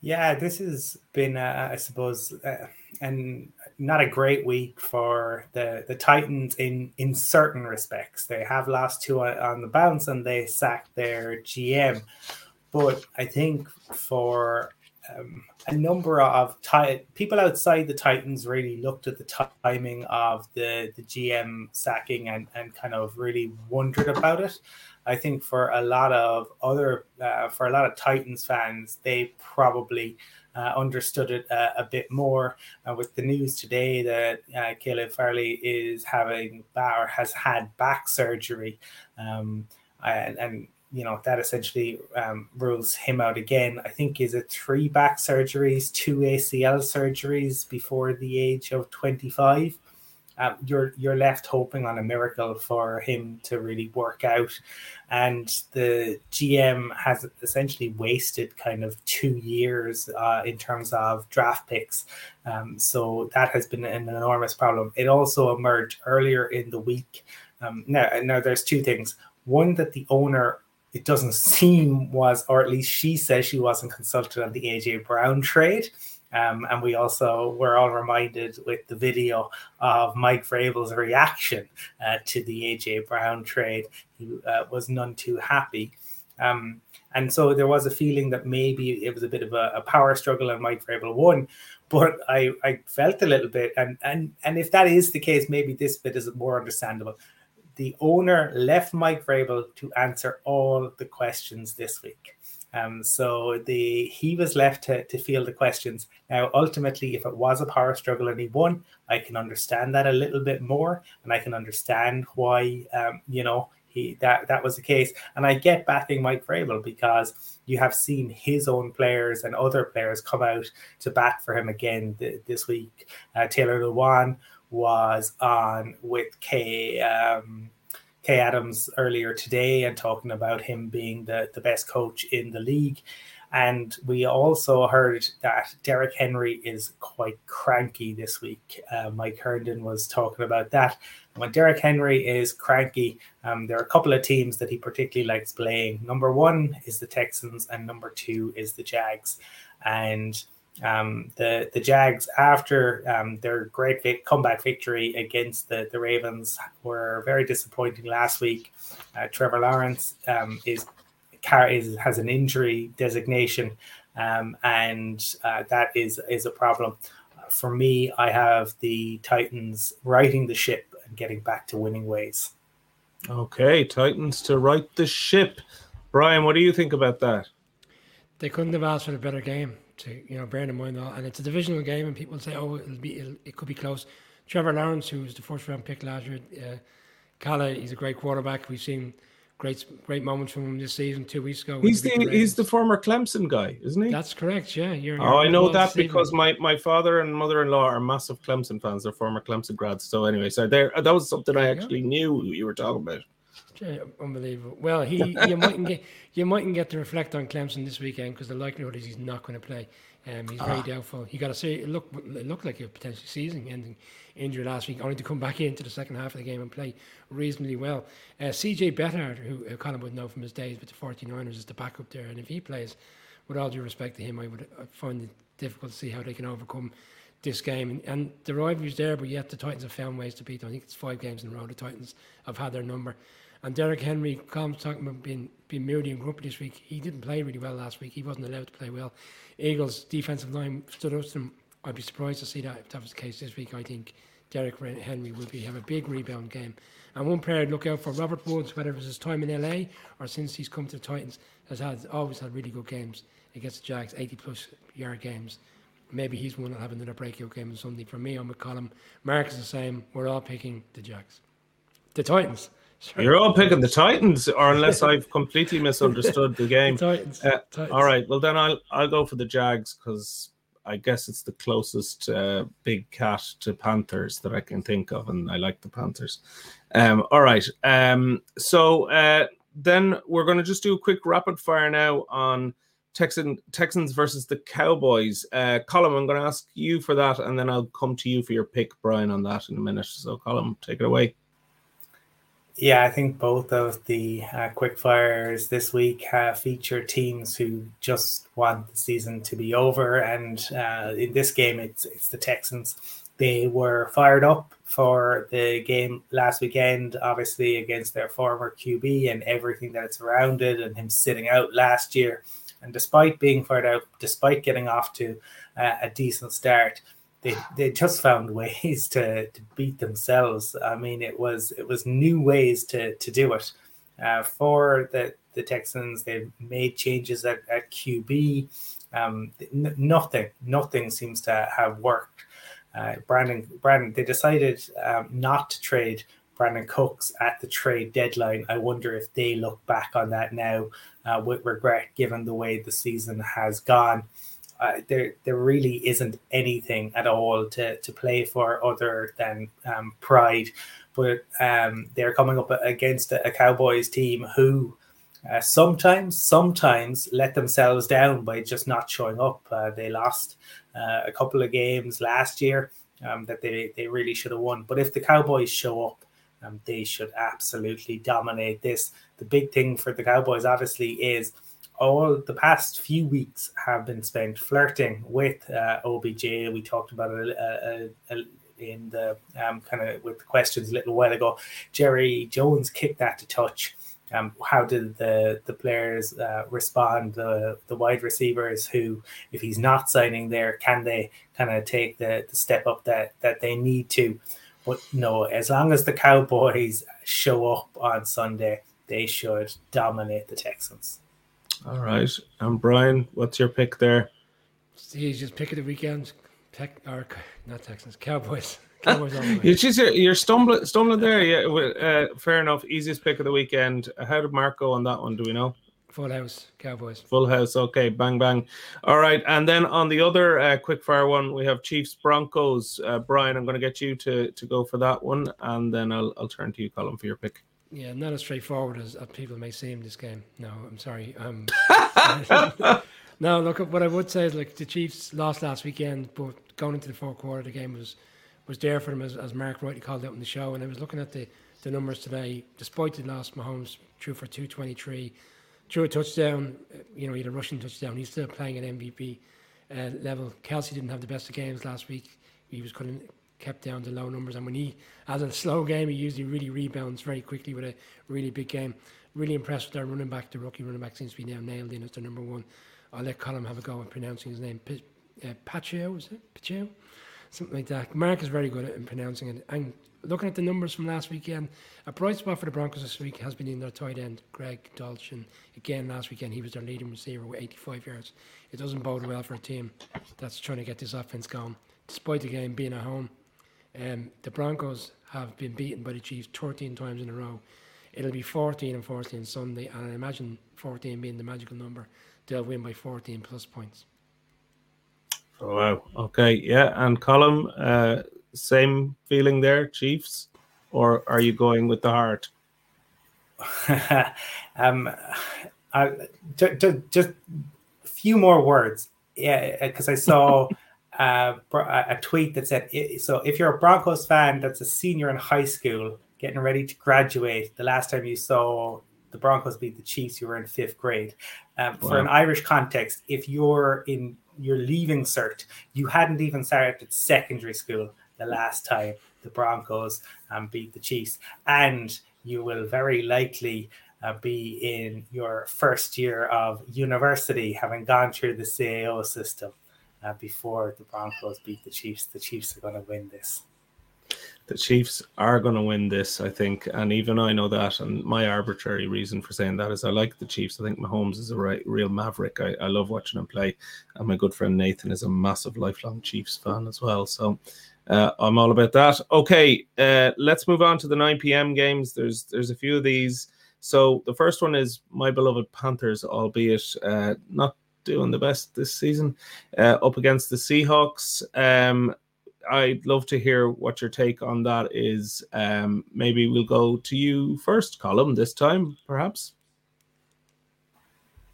Yeah, this has been, uh, I suppose, uh, and not a great week for the the Titans in in certain respects. They have lost two on the bounce and they sacked their GM, but I think for um, a number of ti- people outside the Titans really looked at the timing of the, the GM sacking and, and kind of really wondered about it. I think for a lot of other, uh, for a lot of Titans fans, they probably uh, understood it uh, a bit more. Uh, with the news today that uh, Caleb Farley is having or has had back surgery, um, and, and you know that essentially um, rules him out again. I think is it three back surgeries, two ACL surgeries before the age of twenty five. Um, you're you're left hoping on a miracle for him to really work out, and the GM has essentially wasted kind of two years uh, in terms of draft picks. Um, so that has been an enormous problem. It also emerged earlier in the week. Um, now, now there's two things. One that the owner it doesn't seem was, or at least she says she wasn't consulted on the AJ Brown trade. Um, and we also were all reminded with the video of Mike Vrabel's reaction uh, to the AJ Brown trade. He uh, was none too happy. Um, and so there was a feeling that maybe it was a bit of a, a power struggle and Mike Vrabel won. But I, I felt a little bit, and, and, and if that is the case, maybe this bit is more understandable the owner left Mike Vrabel to answer all the questions this week. Um, so the he was left to, to field the questions. Now, ultimately, if it was a power struggle and he won, I can understand that a little bit more, and I can understand why um, you know he that that was the case. And I get backing Mike Vrabel because you have seen his own players and other players come out to bat for him again th- this week. Uh, Taylor Lewan was on with Kay um, Kay Adams earlier today and talking about him being the, the best coach in the league. And we also heard that Derrick Henry is quite cranky this week. Uh, Mike Herndon was talking about that. When Derrick Henry is cranky, um, there are a couple of teams that he particularly likes playing. Number one is the Texans, and number two is the Jags. And um, the the Jags after um, their great vic- comeback victory against the, the Ravens were very disappointing last week. Uh, Trevor Lawrence um, is, is has an injury designation, um, and uh, that is is a problem. For me, I have the Titans righting the ship and getting back to winning ways. Okay, Titans to right the ship. Brian, what do you think about that? They couldn't have asked for a better game to you know bear in mind that, and it's a divisional game, and people say, oh, it'll be it'll, it could be close. Trevor Lawrence, who was the first round pick last year, uh, he's a great quarterback. We've seen great great moments from him this season. Two weeks ago, he's the, the he's the former Clemson guy, isn't he? That's correct. Yeah, you're. oh, I know that because my my father and mother in law are massive Clemson fans. They're former Clemson grads. So anyway, so there that was something I actually knew you were talking about. Yeah, unbelievable. Well, he you mightn't get you mightn't get to reflect on Clemson this weekend because the likelihood is he's not going to play. Um, he's very ah. doubtful. He got to say it looked it looked like a potentially season-ending injury last week, only to come back into the second half of the game and play reasonably well. Uh, CJ Beathard, who uh, Colin would know from his days with the 49ers, is the backup there, and if he plays, with all due respect to him, I would uh, find it difficult to see how they can overcome this game. And, and the rivalry's there, but yet the Titans have found ways to beat them. I think it's five games in a row. The Titans have had their number. And Derrick Henry, Colin's talking about being, being moody and grumpy this week. He didn't play really well last week. He wasn't allowed to play well. Eagles' defensive line stood up to them. I'd be surprised to see that if that was the case this week. I think Derrick Henry will be have a big rebound game. And one player to look out for, Robert Woods, whether it was his time in LA or since he's come to the Titans, has had always had really good games against the Jags, 80 plus yard games. Maybe he's one that'll have another breakout game on Sunday. For me, I'm with Colin. Mark is the same. We're all picking the Jags. The Titans. Sure. You're all picking the Titans, or unless I've completely misunderstood the game. Titans. Uh, Titans. All right. Well, then I'll I'll go for the Jags because I guess it's the closest uh, big cat to Panthers that I can think of, and I like the Panthers. Um, all right. Um, so uh, then we're going to just do a quick rapid fire now on Texan Texans versus the Cowboys. Uh, Colm, I'm going to ask you for that, and then I'll come to you for your pick, Brian, on that in a minute. So, Colin, take it away. Yeah, I think both of the uh, quickfires this week have featured teams who just want the season to be over, and uh, in this game, it's it's the Texans. They were fired up for the game last weekend, obviously against their former QB and everything that it's surrounded, and him sitting out last year. And despite being fired out, despite getting off to uh, a decent start, they they just found ways to, to beat themselves. I mean, it was it was new ways to to do it. Uh, for the the Texans, they made changes at, at QB. Um, n- nothing nothing seems to have worked. Uh, Brandon Brandon they decided um, not to trade Brandin Cooks at the trade deadline. I wonder if they look back on that now uh, with regret, given the way the season has gone uh, there there really isn't anything at all to, to play for other than um, pride. But um, they're coming up against a, a Cowboys team who uh, sometimes sometimes let themselves down by just not showing up. Uh, they lost uh, a couple of games last year um, that they, they really should have won. But if the Cowboys show up, um, they should absolutely dominate this. The big thing for the Cowboys, obviously, is all the past few weeks have been spent flirting with uh, OBJ. We talked about it uh, uh, in the um, kind of with the questions a little while ago. Jerry Jones kicked that to touch. Um, how did the the players uh, respond? The the wide receivers who, if he's not signing there, can they kind of take the, the step up that that they need to? But no, as long as the Cowboys show up on Sunday, they should dominate the Texans. All right. And Brian, what's your pick there? He's just pick of the weekend. Tech or not Texans, Cowboys. Cowboys you you're, you're stumbling, stumbling there. Yeah, uh, fair enough. Easiest pick of the weekend. How did Mark go on that one? Do we know? Full house, Cowboys. Full house. Okay, bang bang. All right, and then on the other uh, quick fire one, we have Chiefs Broncos. Uh, Brian, I'm going to get you to to go for that one, and then I'll I'll turn to you, Colin, for your pick. Yeah, not as straightforward as, as people may seem this game. No, I'm sorry. Um, no, look, what I would say is like the Chiefs lost last weekend, but going into the fourth quarter, the game was was there for them, as, as Mark rightly called out in the show. And I was looking at the, the numbers today. Despite the loss, Mahomes threw for 223, threw a touchdown, you know, he had a rushing touchdown. He's still playing at MVP uh, level. Kelce didn't have the best of games last week. He was couldn't kept down to low numbers. And when he has a slow game, he usually really rebounds very quickly with a really big game. Really impressed with their running back. The rookie running back seems to be now nailed in as their number one. I'll let Colin have a go at pronouncing his name. P- uh, is it? Pacho? Something like that. Mark is very good at pronouncing it. And looking at the numbers from last weekend, a bright spot for the Broncos this week has been in their tight end, Greg Dulcich. Again, last weekend, he was their leading receiver with 85 yards. It doesn't bode well for a team that's trying to get this offense going. Despite the game being at home, um, the Broncos have been beaten by the Chiefs 13 times in a row. It'll be 14 and 14 Sunday, and I imagine 14 being the magical number, they'll win by 14 plus points. Oh, wow. Okay. Yeah. And Colm, uh, same feeling there, Chiefs, or are you going with the heart? um, I, just, just a few more words. Yeah, because I saw. uh, a tweet that said, "So if you're a Broncos fan that's a senior in high school getting ready to graduate, the last time you saw the Broncos beat the Chiefs, you were in fifth grade." Um, wow. For an Irish context, if you're in your leaving cert, you hadn't even started secondary school the last time the Broncos um, beat the Chiefs, and you will very likely. Uh, be in your first year of university, having gone through the CAO system uh, before the Broncos beat the Chiefs. The Chiefs are going to win this. The Chiefs are going to win this, I think, and even I know that. And my arbitrary reason for saying that is I like the Chiefs. I think Mahomes is a right, real maverick. I, I love watching him play, and my good friend Nathan is a massive, lifelong Chiefs fan as well. So uh, I'm all about that. Okay, uh, let's move on to the 9 p.m. games. There's there's a few of these. So the first one is my beloved Panthers, albeit uh, not doing the best this season uh, up against the Seahawks. Um, I'd love to hear what your take on that is. Um, maybe we'll go to you first, Colm, this time, perhaps.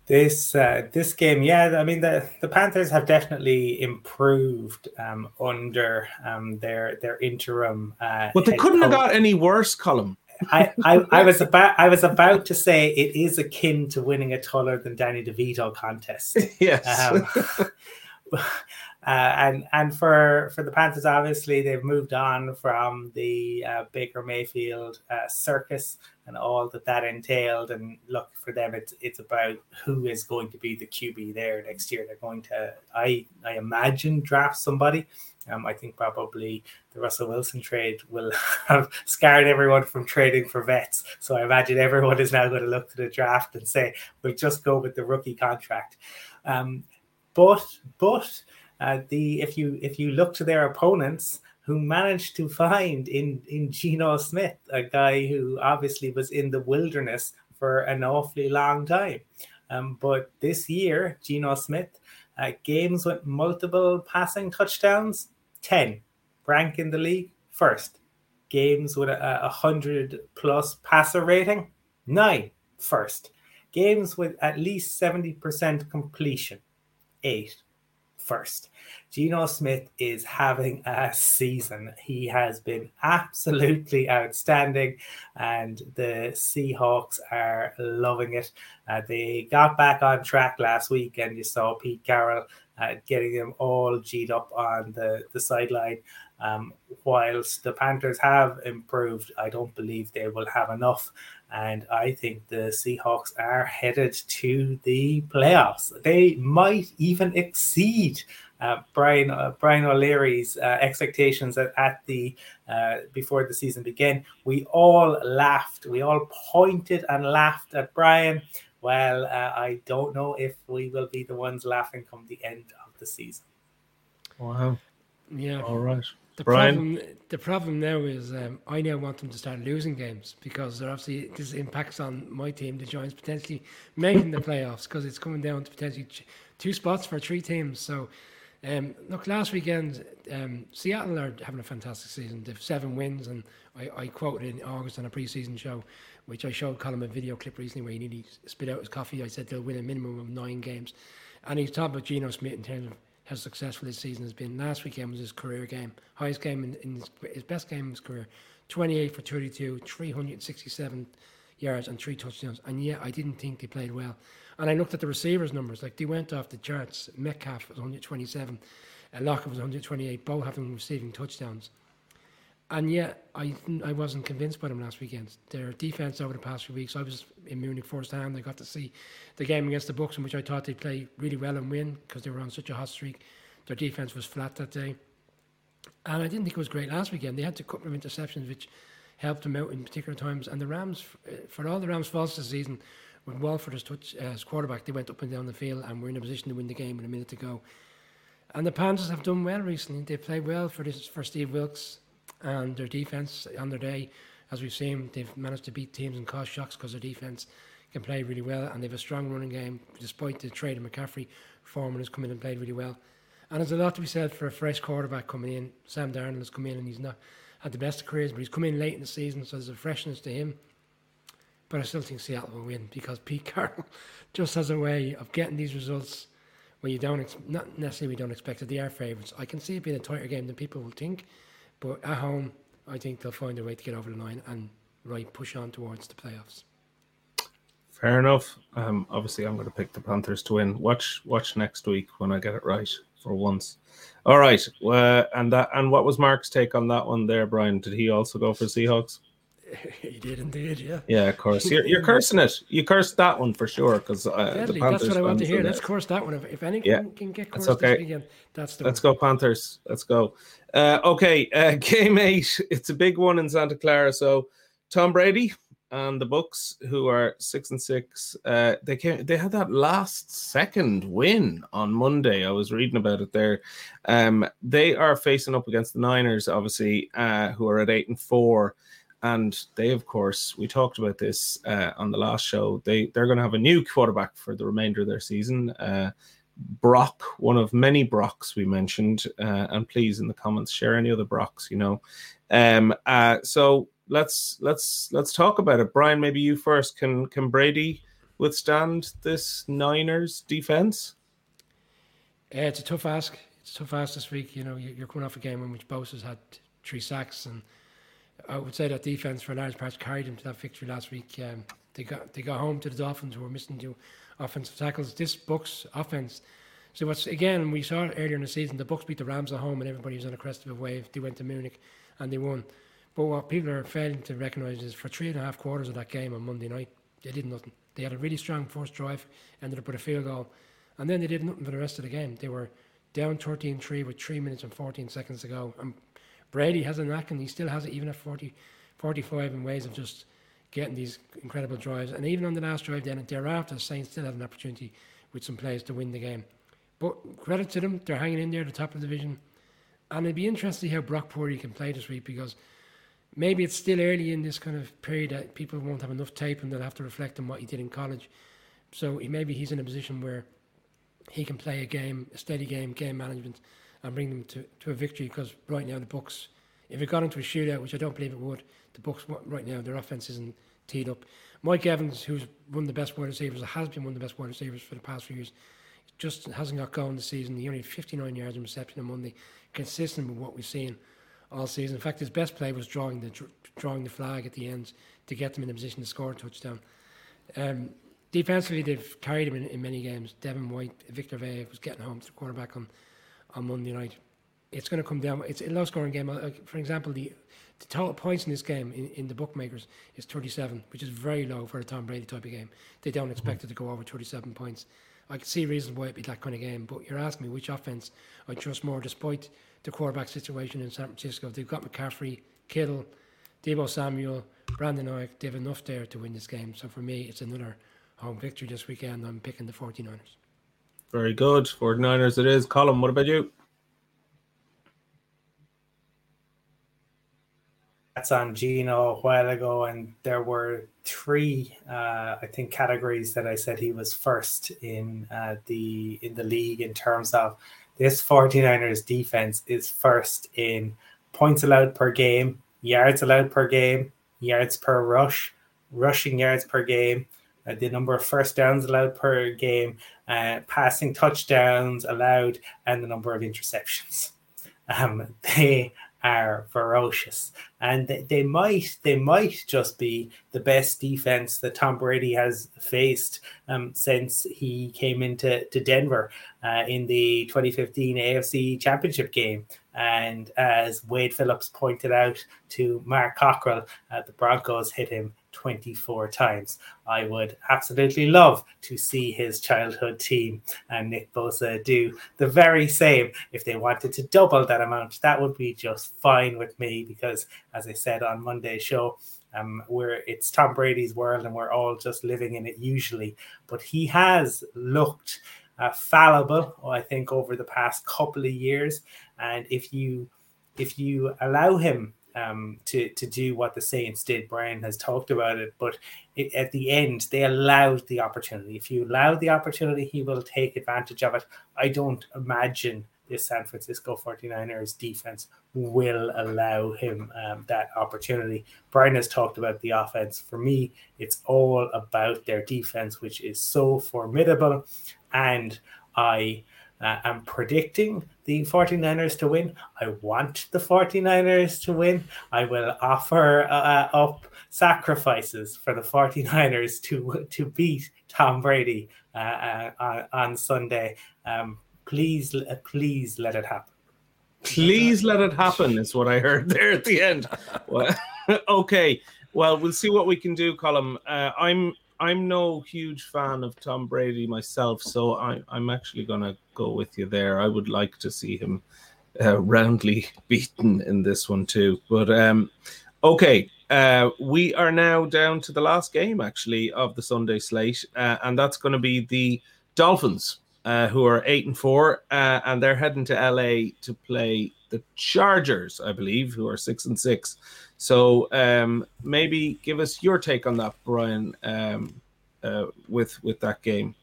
This uh, this game, yeah, I mean the, the Panthers have definitely improved um, under um, their their interim. Uh, but they couldn't coach. have got any worse, Colm. I, I, I was about I was about to say it is akin to winning a taller than Danny DeVito contest. Yes. Um, Uh, and and for for the Panthers, obviously they've moved on from the uh, Baker Mayfield uh, circus and all that that entailed. And look for them, it's it's about who is going to be the QB there next year. They're going to, I I imagine, draft somebody. Um, I think probably the Russell Wilson trade will have scared everyone from trading for vets. So I imagine everyone is now going to look to the draft and say, we'll just go with the rookie contract. Um, but but uh, the if you if you look to their opponents who managed to find in in Geno Smith a guy who obviously was in the wilderness for an awfully long time. Um, but this year, Geno Smith, uh, games with multiple passing touchdowns, 10, rank in the league first. Games with a, a 100 plus passer rating, nine, first. Games with at least 70% completion, eight first. Geno Smith is having a season. He has been absolutely outstanding, and the Seahawks are loving it. Uh, they got back on track last week, and you saw Pete Carroll uh, getting them all G'd up on the, the sideline. Um, whilst the Panthers have improved, I don't believe they will have enough. And I think the Seahawks are headed to the playoffs. They might even exceed uh, Brian uh, Brian O'Leary's uh, expectations at, at the uh, before the season began. We all laughed. We all pointed and laughed at Brian. Well, uh, I don't know if we will be the ones laughing come the end of the season. Wow. Yeah. All right. The Brian? problem, the problem now is um, I now want them to start losing games because they're obviously this impacts on my team, the Giants, potentially making the playoffs because it's coming down to potentially two spots for three teams. So, um, look, last weekend, um, Seattle are having a fantastic season. They've seven wins, and I, I quoted in August on a preseason show, which I showed Colin a video clip recently where he nearly spit out his coffee. I said they'll win a minimum of nine games, and he's talking about Geno Smith in terms of how successful his season has been. Last weekend was his career game, highest game in, in his, his, best game in his career. 28 for 32, 367 yards and three touchdowns. And yet, I didn't think they played well. And I looked at the receivers' numbers, like they went off the charts. Metcalf was 127, uh, Lockett was 128, both having receiving touchdowns. And yet, I I wasn't convinced by them last weekend. Their defense over the past few weeks, I was in Munich firsthand. I got to see the game against the Bucs, in which I thought they'd play really well and win because they were on such a hot streak. Their defense was flat that day. And I didn't think it was great last weekend. They had a couple of interceptions, which helped them out in particular times. And the Rams, for all the Rams' faults this season, with Wolford as, touch, as quarterback, they went up and down the field and were in a position to win the game with a minute to go. And the Panthers have done well recently. They played well for this for Steve Wilks and their defense on their day, as we've seen, they've managed to beat teams and cause shocks because their defense can play really well, and they have a strong running game despite the trade of McCaffrey. Foreman has come in and played really well, and there's a lot to be said for a fresh quarterback coming in. Sam Darnold has come in and he's not had the best of careers, but he's come in late in the season, so there's a freshness to him. But I still think Seattle will win because Pete Carroll just has a way of getting these results when you don't, ex- not necessarily we don't expect it. They are favourites. I can see it being a tighter game than people will think, but at home, I think they'll find a way to get over the line and right push on towards the playoffs. Fair enough. Um, obviously, I'm going to pick the Panthers to win. Watch, watch next week when I get it right for once. All right. Uh, and that, and what was Mark's take on that one there, Brian? Did he also go for Seahawks? he did indeed, yeah. Yeah, of course. You're, you're cursing it. You cursed that one for sure because uh, the Panthers. That's what I want to hear. Let's curse that one. If, if anyone yeah. can get cursed that's okay. Weekend, that's the Let's one. go Panthers. Let's go. Uh, okay, uh, game eight. It's a big one in Santa Clara. So Tom Brady and the Bucs, who are six and six, uh, they came. They had that last second win on Monday. I was reading about it there. Um, they are facing up against the Niners, obviously, uh, who are at eight and four and they of course we talked about this uh, on the last show they they're going to have a new quarterback for the remainder of their season uh, brock one of many brocks we mentioned uh, and please in the comments share any other brocks you know um uh, so let's let's let's talk about it brian maybe you first can can brady withstand this Niners defense? Uh, it's a tough ask. It's a tough ask this week. You know, you're coming off a game in which Bosa's had three sacks, and I would say that defense for a large part carried them to that victory last week. Um, they got they got home to the Dolphins, who were missing two offensive tackles. This Bucs offense. So what's again we saw earlier in the season, the Bucs beat the Rams at home, and everybody was on a crest of a wave. They went to Munich and they won. But what people are failing to recognise is for three and a half quarters of that game on Monday night, they did nothing. They had a really strong first drive, ended up with a field goal, and then they did nothing for the rest of the game. They were down 13 3 with 3 minutes and 14 seconds to go. And Brady has a knack, and he still has it even at 40, 45 in ways of just getting these incredible drives. And even on the last drive, then thereafter, Saints still had an opportunity with some players to win the game. But credit to them, they're hanging in there at the top of the division. And it'd be interesting how Brock Purdy can play this week because maybe it's still early in this kind of period that people won't have enough tape and they'll have to reflect on what he did in college. So maybe he's in a position where he can play a game, a steady game, game management, and bring them to, to a victory. Because right now the Bucs, if it got into a shootout, which I don't believe it would, the Bucs right now their offense isn't teed up. Mike Evans, who's one of the best wide receivers, has been one of the best wide receivers for the past few years, just hasn't got going this season. He only had 59 yards in reception on Monday, consistent with what we've seen all season. In fact, his best play was drawing the drawing the flag at the end to get them in a position to score a touchdown. Um, defensively, they've carried him in, in many games. Devin White, Vita Vea was getting home to the quarterback on, on Monday night. It's going to come down. It's a low scoring game. Uh, for example, the, the total points in this game in, in the bookmakers is 37, which is very low for a Tom Brady type of game. They don't expect mm-hmm. it to go over 37 points. I can see reasons why it'd be that kind of game, but you're asking me which offense I trust more, despite the quarterback situation in San Francisco. They've got McCaffrey, Kittle, Deebo Samuel, Brandon Aiyuk. They have enough there to win this game. So for me, it's another home victory this weekend. I'm picking the 49ers. Very good. 49ers it is. Colin, what about you? That's on Geno a while ago, and there were three, uh, I think, categories that I said he was first in uh, the in the league in terms of this 49ers defense is first in points allowed per game, yards allowed per game, yards per rush, rushing yards per game, uh, the number of first downs allowed per game, uh, passing touchdowns allowed, and the number of interceptions. Um, they are ferocious, and they, they might they might just be the best defense that Tom Brady has faced um, since he came into to Denver uh, in the 2015 AFC Championship game. And as Wade Phillips pointed out to Mark Cockrell, uh, the Broncos hit him 24 times. I would absolutely love to see his childhood team and Nick Bosa do the very same. If they wanted to double that amount, that would be just fine with me because, as I said on Monday's show, um, where it's Tom Brady's world and we're all just living in it usually. But he has looked uh, fallible, I think, over the past couple of years. And if you if you allow him um, to to do what the Saints did. Brian has talked about it, but it, at the end, they allowed the opportunity. If you allow the opportunity, he will take advantage of it. I don't imagine this San Francisco 49ers defense will allow him um, that opportunity. Brian has talked about the offense. For me, it's all about their defense, which is so formidable. And I uh, I'm predicting the 49ers to win. I want the 49ers to win. I will offer uh, up sacrifices for the 49ers to to beat Tom Brady uh, uh on, on, Sunday. Um, please, please let it happen. Please let it happen is what I heard there at the end. okay, well, we'll see what we can do. Uh, I'm I'm no huge fan of Tom Brady myself, so I, I'm actually going to go with you there. I would like to see him uh, roundly beaten in this one too. But um, okay, uh, we are now down to the last game actually of the Sunday slate, uh, and that's going to be the Dolphins, uh, who are eight and four, uh, and they're heading to LA to play the Chargers, I believe, who are six and six. So um, maybe give us your take on that, Brian, um, uh, with with that game.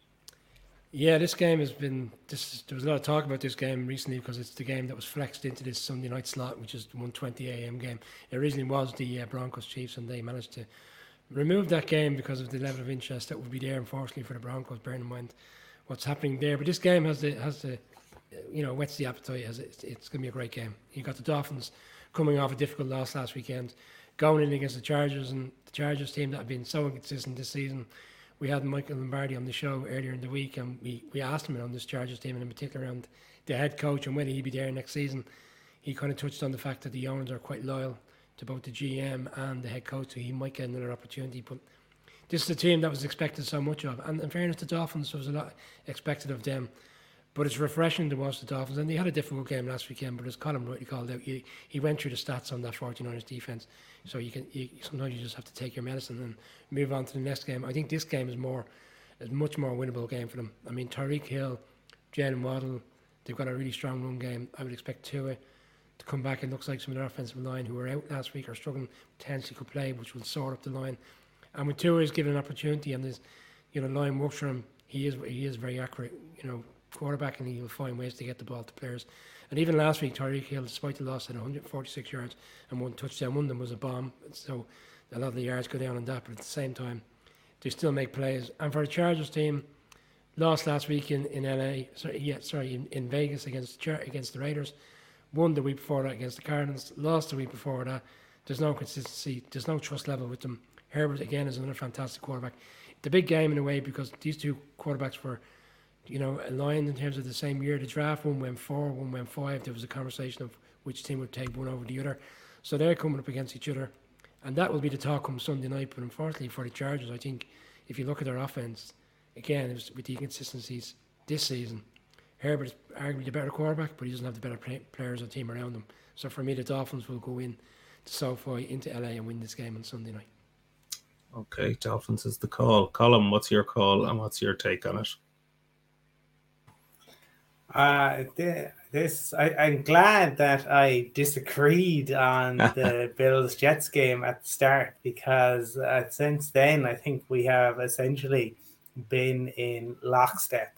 Yeah, this game has been. This, there was a lot of talk about this game recently because it's the game that was flexed into this Sunday night slot, which is the 1:20 a.m. game. It originally was the uh, Broncos Chiefs, and they managed to remove that game because of the level of interest that would be there, unfortunately, for the Broncos, bearing in mind what's happening there. But this game has the, has the you know, whets the appetite. As it's, it's going to be a great game. You got the Dolphins coming off a difficult loss last weekend, going in against the Chargers, and the Chargers team that have been so inconsistent this season. We had Michael Lombardi on the show earlier in the week, and we, we asked him on this Chargers team, and in particular around the head coach and whether he'd be there next season. He kind of touched on the fact that the owners are quite loyal to both the GM and the head coach, so he might get another opportunity. But this is a team that was expected so much of, and in fairness, to the Dolphins there was a lot expected of them. But it's refreshing to watch the Dolphins, and they had a difficult game last weekend. But as Colin rightly called out, he, he went through the stats on that 49ers defense. So you can you, sometimes you just have to take your medicine and move on to the next game. I think this game is more, is much more winnable game for them. I mean, Tyreek Hill, Jalen Waddle, they've got a really strong run game. I would expect Tua to come back. It looks like some of their offensive line who were out last week are struggling potentially could play, which will sort up the line. And when Tua is given an opportunity and this, you know, line works for him, he is he is very accurate. You know, quarterback and he'll find ways to get the ball to players. And even last week, Tyreek Hill, despite the loss, had 146 yards and one touchdown. One of them was a bomb, so a lot of the yards go down on that. But at the same time, they still make plays. And for the Chargers team, lost last week in, in LA. Sorry, yeah, sorry, in, in Vegas against against the Raiders. Won the week before that against the Cardinals. Lost the week before that. There's no consistency. There's no trust level with them. Herbert again is another fantastic quarterback. The big game in a way because these two quarterbacks were you know, aligned in terms of the same year. The draft one went four, one went five. There was a conversation of which team would take one over the other. So they're coming up against each other. And that will be the talk on Sunday night. But unfortunately for the Chargers, I think if you look at their offense, again, with the inconsistencies this season, Herbert is arguably the better quarterback, but he doesn't have the better players the team around him. So for me, the Dolphins will go in to SoFi into LA and win this game on Sunday night. Okay, Dolphins is the call. Colin, what's your call and what's your take on it? Uh, this I, I'm glad that I disagreed on the Bills Jets game at the start because uh, since then I think we have essentially been in lockstep,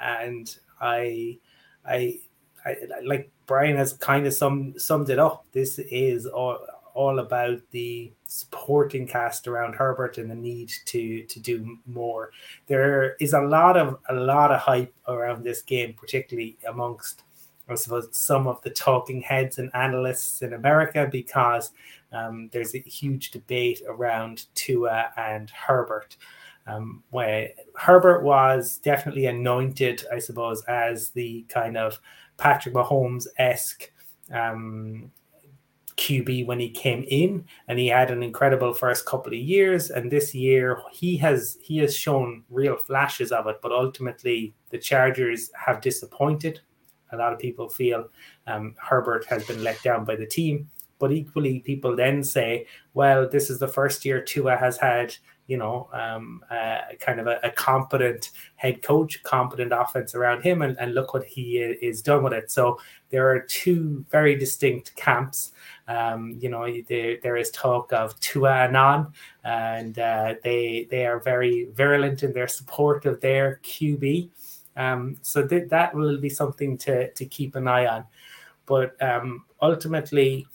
and I, I, I like Brian has kind of sum, summed it up. This is all all about the supporting cast around Herbert and the need to to do more. There is a lot of a lot of hype around this game, particularly amongst I suppose some of the talking heads and analysts in America, because um, there's a huge debate around Tua and Herbert. Um, where Herbert was definitely anointed, I suppose, as the kind of Patrick Mahomes esque um, QB when he came in, and he had an incredible first couple of years. And this year, he has he has shown real flashes of it. But ultimately, the Chargers have disappointed. A lot of people feel um, Herbert has been let down by the team. But equally, people then say, "Well, this is the first year Tua has had." You know, um, uh, kind of a, a, competent head coach, competent offense around him, and, and look what he is done with it. So there are two very distinct camps. Um, you know, there, there is talk of Tua Anon, and uh, they they are very virulent in their support of their QB. Um, so th- that will be something to to keep an eye on. But um, ultimately,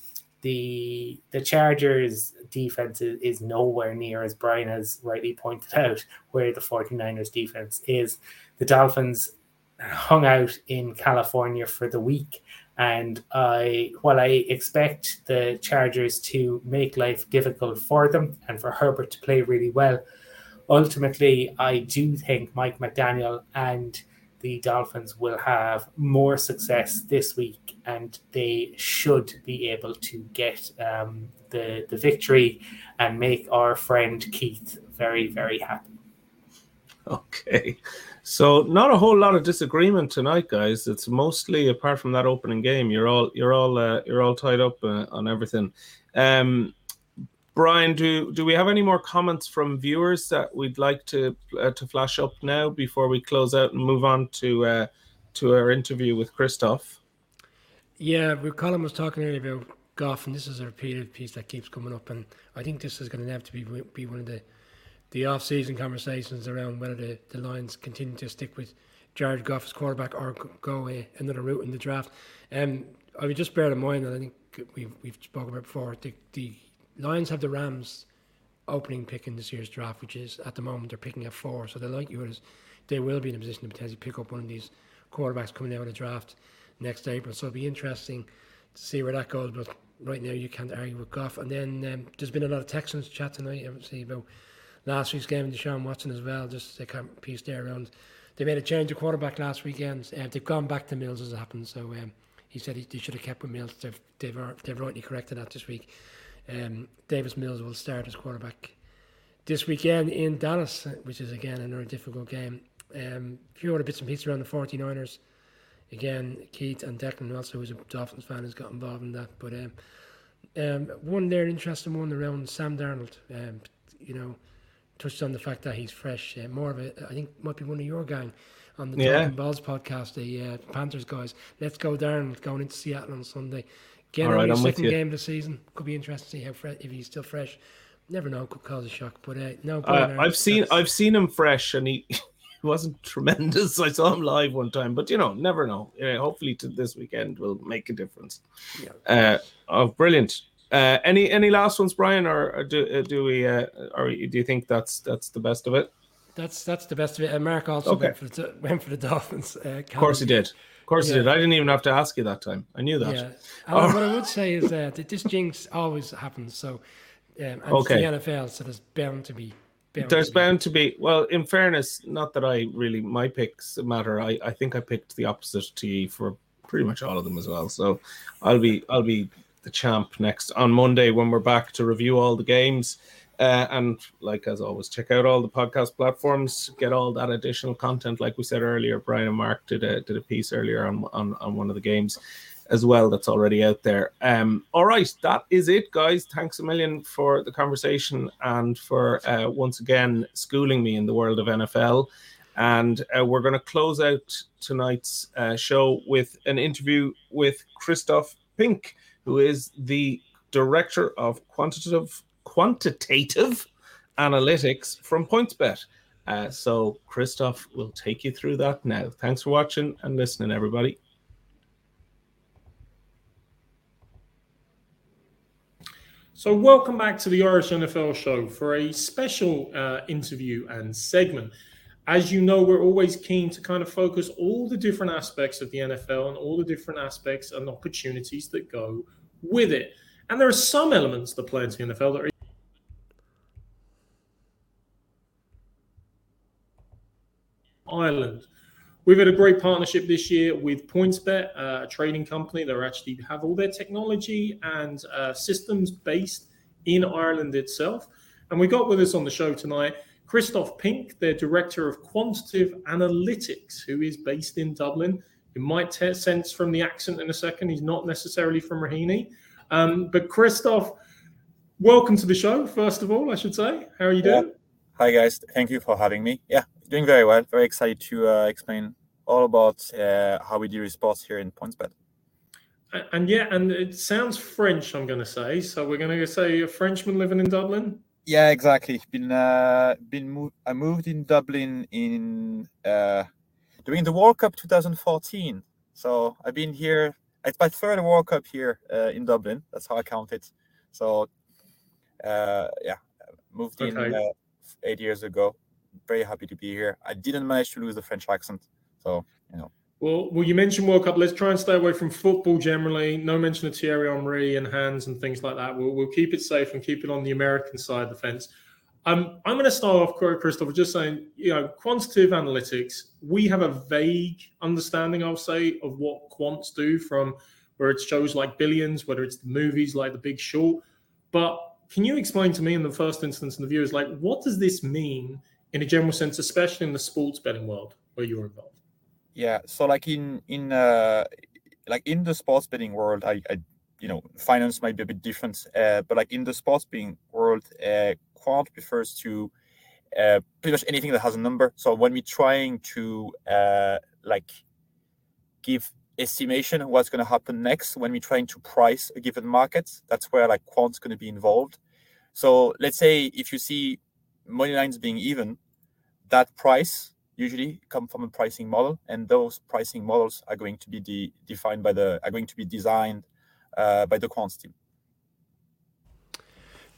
the the Chargers defense is, is, nowhere near as Brian has rightly pointed out where the 49ers defense is. The Dolphins hung out in California for the week and I, while I expect the Chargers to make life difficult for them and for Herbert to play really well, ultimately, I do think Mike McDaniel and the Dolphins will have more success this week, and they should be able to get um, the the victory and make our friend Keith very very happy. Okay. So not a whole lot of disagreement tonight, guys. It's mostly apart from that opening game. You're all you're all uh, you're all tied up uh, on everything. Um, Brian, do do we have any more comments from viewers that we'd like to uh, to flash up now before we close out and move on to uh, to our interview with Christoph? Yeah, Colin was talking earlier about Goff, and this is a repeated piece that keeps coming up, and I think this is going to have to be be one of the the off-season conversations around whether the, the Lions continue to stick with Jared Goff as quarterback or go uh, another route in the draft. Um, I would just bear in mind that I think we've we've spoken about before. The, the Lions have the Rams opening pick in this year's draft, which is at the moment they're picking at four. So the likelihood is they will be in a position to potentially pick up one of these quarterbacks coming out of the draft next April. So it'll be interesting to see where that goes. But right now you can't argue with Goff. And then um, there's been a lot of Texans chat tonight, obviously, about last week's game, with Deshaun Watson as well. Just a piece there around. They made a change of quarterback last weekend. Uh, they've gone back to Mills as it happened. So um, he said he, they should have kept with Mills. They've, they've, they've rightly corrected that this week. Um, Davis Mills will start as quarterback this weekend in Dallas, which is again another difficult game. Um, a few other bits and pieces around the 49ers. Again, Keith and Declan also, who's a Dolphins fan, has got involved in that. But um, um, one there, interesting one around Sam Darnold. Um, you know, touched on the fact that he's fresh. Uh, more of a, I think, might be one of your gang on the yeah. Talking Balls podcast, the uh, Panthers guys. Let's go Darnold going into Seattle on Sunday. Again, All right, only second game of the season. Could be interesting to see how if he's still fresh. Never know, could cause a shock. But uh, no, uh, I've seen I've seen him fresh, and he wasn't tremendous. I saw him live one time, but you know, never know. Yeah, hopefully, to this weekend will make a difference. Yeah. Uh, oh, brilliant. Uh, any any last ones, Brian, or, or do uh, do we, uh, or do you think that's that's the best of it? That's that's the best of it. And Mark also okay. went for the went for the Dolphins. Uh, of course he did. Of course yeah. he did. I didn't even have to ask you that time. I knew that. Yeah. Oh. What I would say is that this jinx always happens. So, um, okay. the NFL, so there's bound to be Bound There's to bound to be. Well, in fairness, not that I really my picks matter. I, I think I picked the opposite to for pretty much all of them as well. So I'll be I'll be the champ next on Monday when we're back to review all the games. Uh, and like as always, check out all the podcast platforms. Get all that additional content. Like we said earlier, Brian and Mark did a did a piece earlier on on, on one of the games as well that's already out there. Um, all right, that is it, guys. Thanks a million for the conversation and for uh, once again schooling me in the world of NFL. And uh, we're going to close out tonight's uh, show with an interview with Christoph Pink, who is the director of quantitative quantitative analytics from PointsBet. Uh, so Christoph will take you through that now. Thanks for watching and listening, everybody. So, welcome back to the Irish NFL show for a special uh, interview and segment. As you know, we're always keen to kind of focus all the different aspects of the NFL and all the different aspects and opportunities that go with it. And there are some elements that play into the NFL that are Ireland. We've had a great partnership this year with PointsBet, uh, a trading company that actually have all their technology and uh, systems based in Ireland itself. And we got with us on the show tonight Christoph Pink, their director of quantitative analytics, who is based in Dublin. You might t- sense from the accent in a second, he's not necessarily from Raheny. Um, but Christoph, welcome to the show, first of all, I should say. How are you doing? Yeah. Hi, guys. Thank you for having me. Yeah, Doing very well. Very excited to uh, explain all about uh, how we do sports here in PointsBet. And yeah, and it sounds French. I'm going to say. So we're going to say a Frenchman living in Dublin. Yeah, exactly. Been uh, been moved. I moved in Dublin in uh, during the World Cup 2014. So I've been here. It's my third World Cup here uh, in Dublin. That's how I count it. So uh, yeah, moved okay. in uh, eight years ago very happy to be here. I didn't manage to lose the French accent, so you know. Well, well, you mentioned World Cup. Let's try and stay away from football generally. No mention of Thierry Henry and hands and things like that. We'll, we'll keep it safe and keep it on the American side of the fence. Um, I'm going to start off, Christopher, just saying, you know, quantitative analytics. We have a vague understanding, I'll say, of what quants do from where it shows like billions, whether it's the movies like The Big Short. But can you explain to me, in the first instance, and the viewers, like, what does this mean in a general sense, especially in the sports betting world where you're involved? Yeah, so like in in uh, like in the sports betting world, I, I you know finance might be a bit different, uh, but like in the sports betting world, uh, quant refers to uh, pretty much anything that has a number. So when we're trying to uh, like give estimation what's going to happen next when we're trying to price a given market, that's where like quant's going to be involved. So let's say if you see money lines being even, that price usually come from a pricing model, and those pricing models are going to be de- defined by the are going to be designed uh, by the quants team.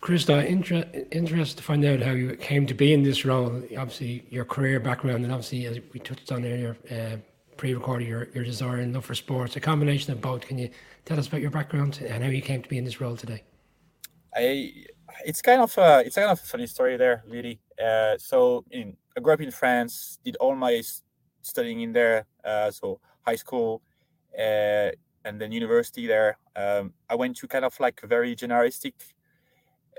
Krista, inter- interested to find out how you came to be in this role. Obviously, your career background, and obviously, as we touched on earlier, uh, pre-recorded, your, your desire and love for sports. A combination of both. Can you tell us about your background and how you came to be in this role today? I, it's kind of a, it's kind of a funny story there, really. Uh, so, in, I grew up in France, did all my studying in there, uh, so high school, uh, and then university there. Um, I went to kind of like a very generalistic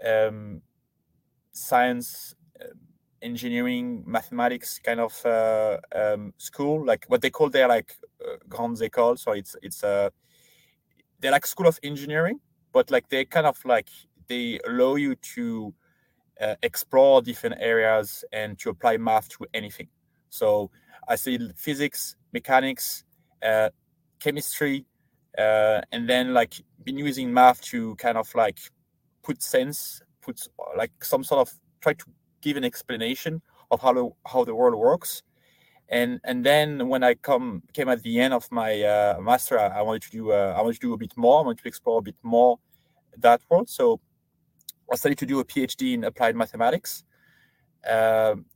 um, science, uh, engineering, mathematics kind of uh, um, school, like what they call their like uh, grandes écoles. So it's it's uh, they're like school of engineering, but like they kind of like they allow you to uh, explore different areas and to apply math to anything. So I studied physics, mechanics, uh, chemistry, uh, and then like been using math to kind of like put sense, put like some sort of try to give an explanation of how the how the world works. And and then when I come came at the end of my uh, master, I, I wanted to do uh, I wanted to do a bit more. I wanted to explore a bit more that world. So I started to do a PhD in applied mathematics, um,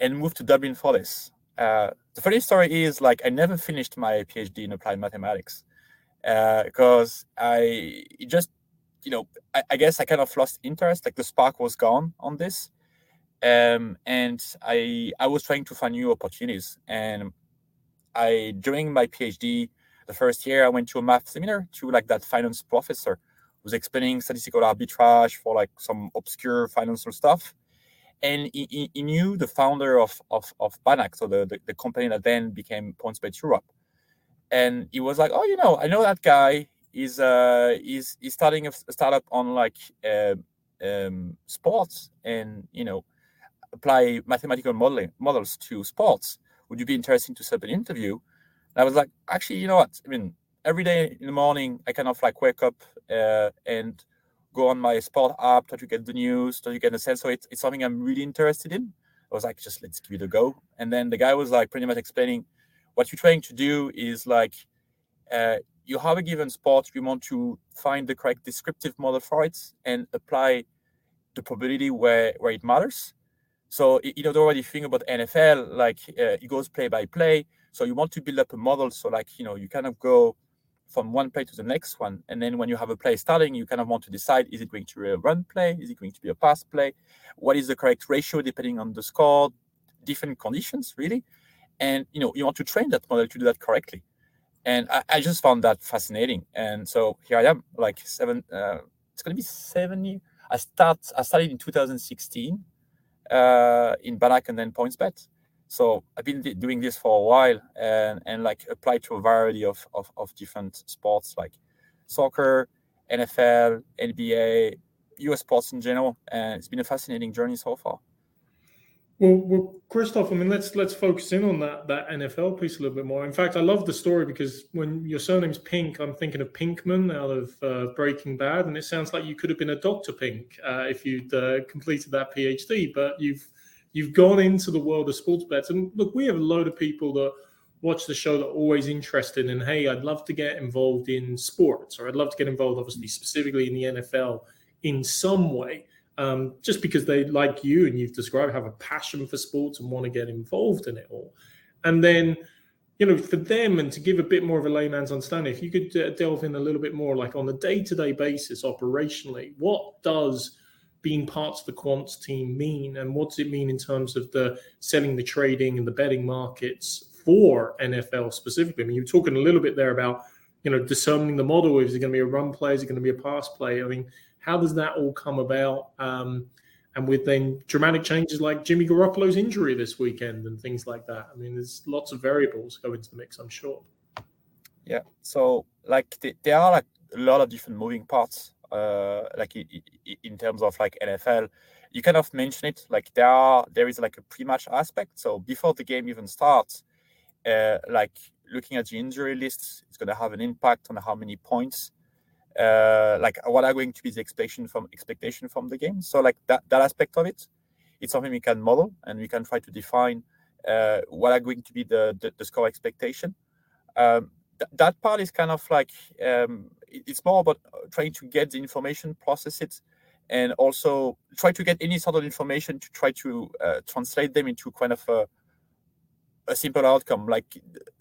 and moved to Dublin for this. Uh, the funny story is like I never finished my PhD in applied mathematics because uh, I just you know I, I, guess I kind of lost interest. Like the spark was gone on this, um, and I I was trying to find new opportunities. And I during my PhD, the first year I went to a math seminar to like that finance professor was explaining statistical arbitrage for like some obscure financial stuff and he, he, knew the founder of of, of Banach, so the, the, the company that then became PointsBet Europe. And he was like, "Oh, you know, I know that guy. He's uh he's he's starting a startup on like uh, um, sports, and you know, apply mathematical modeling models to sports. Would you be interested to set up an interview?" And I was like, "Actually, you know what? I mean, every day in the morning, I kind of like wake up uh, and." go on my sport app, try to get the news, try to get a sense. So it's, it's something I'm really interested in. I was like, just let's give it a go. And then the guy was like pretty much explaining what you're trying to do is like uh, you have a given sport, you want to find the correct descriptive model for it and apply the probability where, where it matters. So you know, the already think about NFL, like uh, it goes play by play. So you want to build up a model. So like you know, you kind of go from one play to the next one. And then when you have a play starting, you kind of want to decide is it going to be a run play? Is it going to be a pass play? What is the correct ratio depending on the score, different conditions, really? And you know, you want to train that model to do that correctly. And I, I just found that fascinating. And so here I am, like seven, uh, it's to be seven years. I start, I started in 2016 uh, in Banach and then points PointsBet. So I've been doing this for a while and, and like applied to a variety of, of, of different sports like soccer, NFL, NBA, US sports in general. And it's been a fascinating journey so far. Well, well, Christoph, I mean, let's let's focus in on that that NFL piece a little bit more. In fact, I love the story because when your surname's Pink, I'm thinking of Pinkman out of uh, Breaking Bad, and it sounds like you could have been a Doctor Pink uh, if you'd uh, completed that PhD. But you've you've gone into the world of sports bets. And look, we have a load of people that watch the show that are always interested in, hey, I'd love to get involved in sports, or I'd love to get involved, obviously, specifically in the NFL in some way. Um, just because they, like you and you've described, have a passion for sports and want to get involved in it all. And then, you know, for them and to give a bit more of a layman's understanding, if you could uh, delve in a little bit more, like on a day to day basis, operationally, what does being part of the quants team mean and what does it mean in terms of the selling the trading and the betting markets for NFL specifically? I mean, you're talking a little bit there about, you know, discerning the model. Is it going to be a run play? Is it going to be a pass play? I mean, how does that all come about? Um, and with then dramatic changes like Jimmy Garoppolo's injury this weekend and things like that. I mean, there's lots of variables go into the mix, I'm sure. Yeah. So, like, there are like a lot of different moving parts uh, like in terms of like NFL, you kind of mention it. Like there are there is like a pre-match aspect. So before the game even starts, uh, like looking at the injury lists, it's going to have an impact on how many points. Uh, like what are going to be the expectation from expectation from the game. So like that that aspect of it, it's something we can model and we can try to define uh, what are going to be the the, the score expectation. Um, th- that part is kind of like um, it's more about uh, trying to get the information, process it, and also try to get any sort of information to try to uh, translate them into kind of a, a simple outcome. Like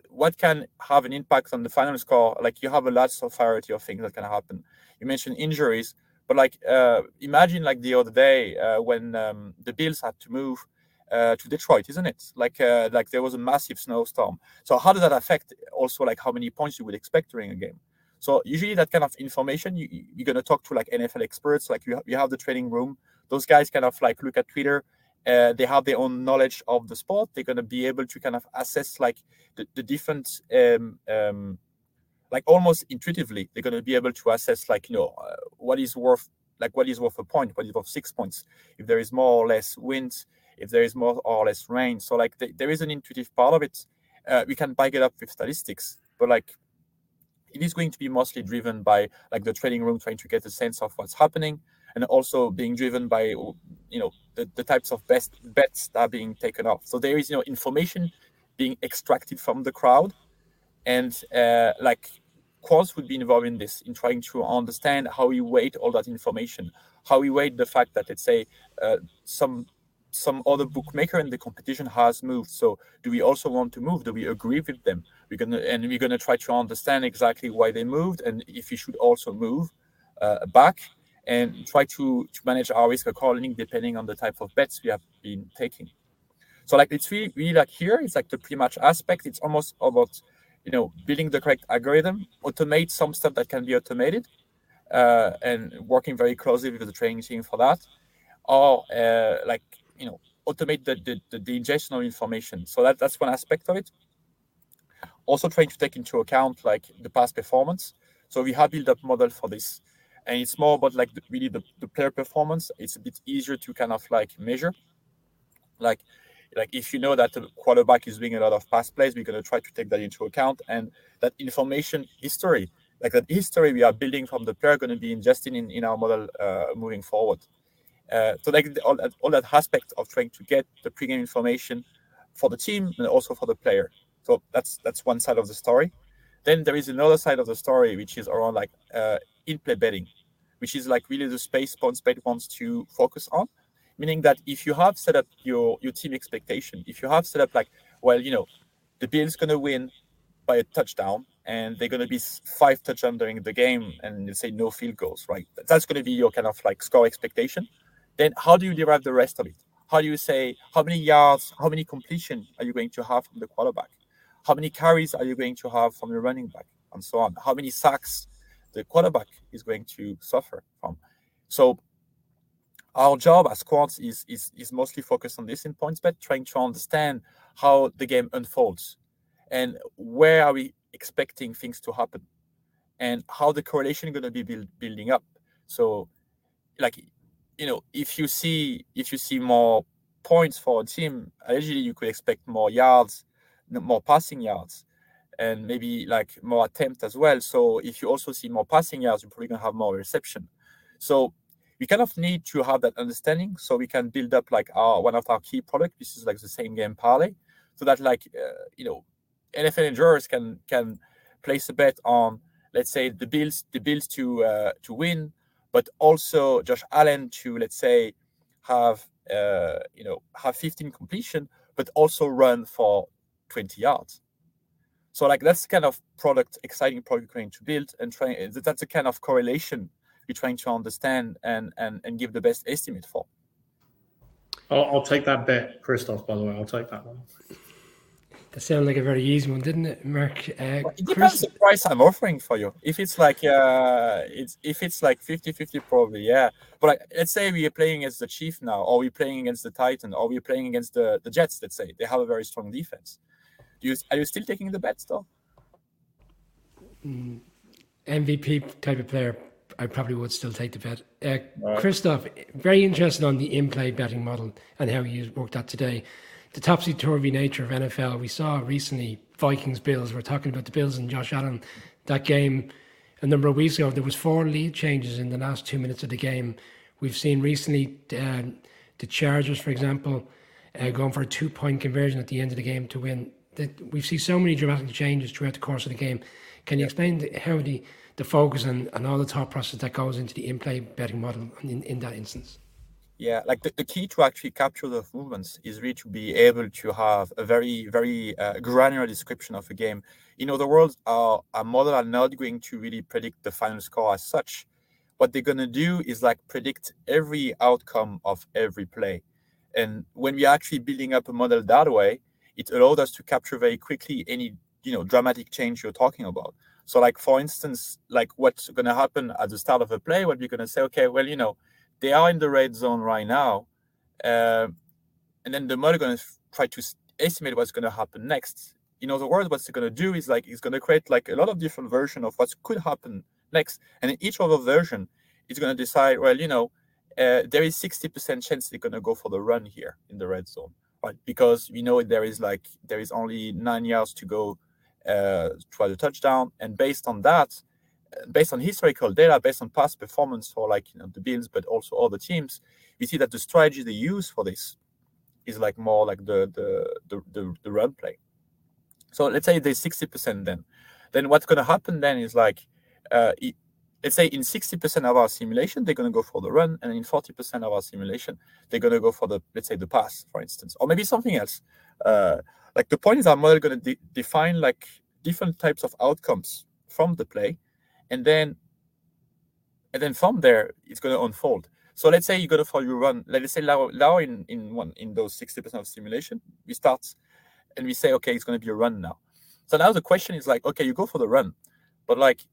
what can have an impact on the final score? Like you have a lot of variety of things that can happen. You mentioned injuries, but like uh, imagine like the other day uh, when um, the Bills had to move uh, to Detroit, isn't it? Like uh, like there was a massive snowstorm. So how does that affect also like how many points you would expect during a game? So usually that kind of information you, you're gonna talk to like NFL experts. Like you you have the trading room. Those guys kind of like look at Twitter. Uh, they have their own knowledge of the sport. They're gonna be able to kind of assess like the, the different um, um, like almost intuitively they're going to be able to assess like you know uh, what is worth like what is worth a point what is worth six points if there is more or less wind if there is more or less rain. So like the, there is an intuitive part of it. Uh, we can back it up with statistics, but like it is going to be mostly driven by like the trading room trying to get a sense of what's happening and also being driven by you know the, the types of best bets that are being taken off so there is you know information being extracted from the crowd and uh, like quants would be involved in this in trying to understand how you weight all that information how you weight the fact that let's say uh, some some other bookmaker in the competition has moved. So do we also want to move? Do we agree with them? We're gonna and we're gonna try to understand exactly why they moved and if we should also move uh, back and try to to manage our risk accordingly depending on the type of bets we have been taking. So like it's really really like here it's like the pre-match aspect. It's almost about you know building the correct algorithm, automate some stuff that can be automated, uh, and working very closely with the trading team for that, or uh, like you know automate the, the, the, the ingestion of information. So that, that's one aspect of it. Also trying to take into account like the past performance. So we have built up model for this. And it's more about like the, really the, the player performance. It's a bit easier to kind of like measure. Like like if you know that the quarterback is doing a lot of pass plays, we're going to try to take that into account. And that information history, like that history we are building from the player, going to be ingested in, in our model uh, moving forward. Uh, so like all that, all that aspect of trying to get the pregame information for the team and also for the player. So that's that's one side of the story. Then there is another side of the story which is around like uh, in-play betting, which is like really the space PointsBet wants to focus on. Meaning that if you have set up your your team expectation, if you have set up like, well, you know, the Bills gonna win by a touchdown and they're to be five touchdowns during the game and let's say no field goals right that's to be your kind of like score expectation then how do you derive the rest of it? How do you say how many yards, how many completion are you going to have from the quarterback? How many carries are you going to have from the running back, and so on? How many sacks the quarterback is going to suffer from? So our job as quants is, is, is mostly focused on this in PointsBet, trying to understand how the game unfolds and where are we expecting things to happen and how the correlation is going to be build, building up. So like you know, if you see if you see more points for a team, usually you could expect more yards, more passing yards, and maybe like more attempt as well. So if you also see more passing yards, you're probably gonna have more reception. So we kind of need to have that understanding so we can build up like our one of our key product. This is like the same game parlay, so that like uh, you know, NFL enjoyers can can place a bet on let's say the Bills the Bills to uh, to win but also Josh Allen to let's say have uh, you know have 15 completion, but also run for 20 yards. So like that's kind of product exciting product we're going to build and try that's a kind of correlation we're trying to understand and and and give the best estimate for. I'll, I'll take that bet, Christoph. By the way, I'll take that one. That sounded like a very easy one, didn't it, Mark? Uh, it depends the price I'm offering for you. If it's like uh, it's if it's like 50-50, probably yeah. But like, let's say we are playing against the Chief now, or we're playing against the Titan, or we're playing against the, the Jets. Let's say they have a very strong defense. Do you are you still taking the bets though? Mm, MVP type of player, I probably would still take the bet. Uh, right. Christoph, very interested on the in-play betting model and how you worked that today the topsy turvy nature of NFL. We saw recently Vikings Bills. We're talking about the Bills and Josh Allen. That game a number of weeks ago, there was four lead changes in the last two minutes of the game. We've seen recently uh, the Chargers, for example, uh, going for a two point conversion at the end of the game to win. That we've seen so many dramatic changes throughout the course of the game. Can you explain the, how the, the focus and, and all the thought process that goes into the in-play betting model in, in that instance? Yeah, like the, the key to actually capture those movements is really to be able to have a very, very uh, granular description of a game. In other words, our, our model are not going to really predict the final score as such. What they're going to do is like predict every outcome of every play. And when we're actually building up a model that way, it allowed us to capture very quickly any you know dramatic change you're talking about. So, like for instance, like what's going to happen at the start of a play, what we're going to say, okay, well, you know, they are in the red zone right now, uh, and then the model is going to try to estimate what's going to happen next. In other words, what's going to do is like it's going to create like a lot of different version of what could happen next, and in each of the version, it's going to decide, well, you know, uh, there is 60% chance they're going to go for the run here in the red zone, right? Because we know there is like there is only nine yards to go uh, try the touchdown, and based on that, based on historical data, based on past performance for like you know the Bills, but also other teams, we see that the strategy they use for this is like more like the the the, the, the run play. So let's say there's 60% then. Then what's going to happen then is like uh, let's say in 60% of our simulation, they're going to go for the run, and in 40% of our simulation, they're going to go for the, let's say, the pass, for instance, or maybe something else. Uh, like the point is our model going to de- define like different types of outcomes from the play, and then, and then from there, it's going to unfold. So let's say you go to for your run. Let's say now, now in in one in those 60% of simulation, we start and we say, okay, it's going to be a run now. So now the question is like, okay, you go for the run, but like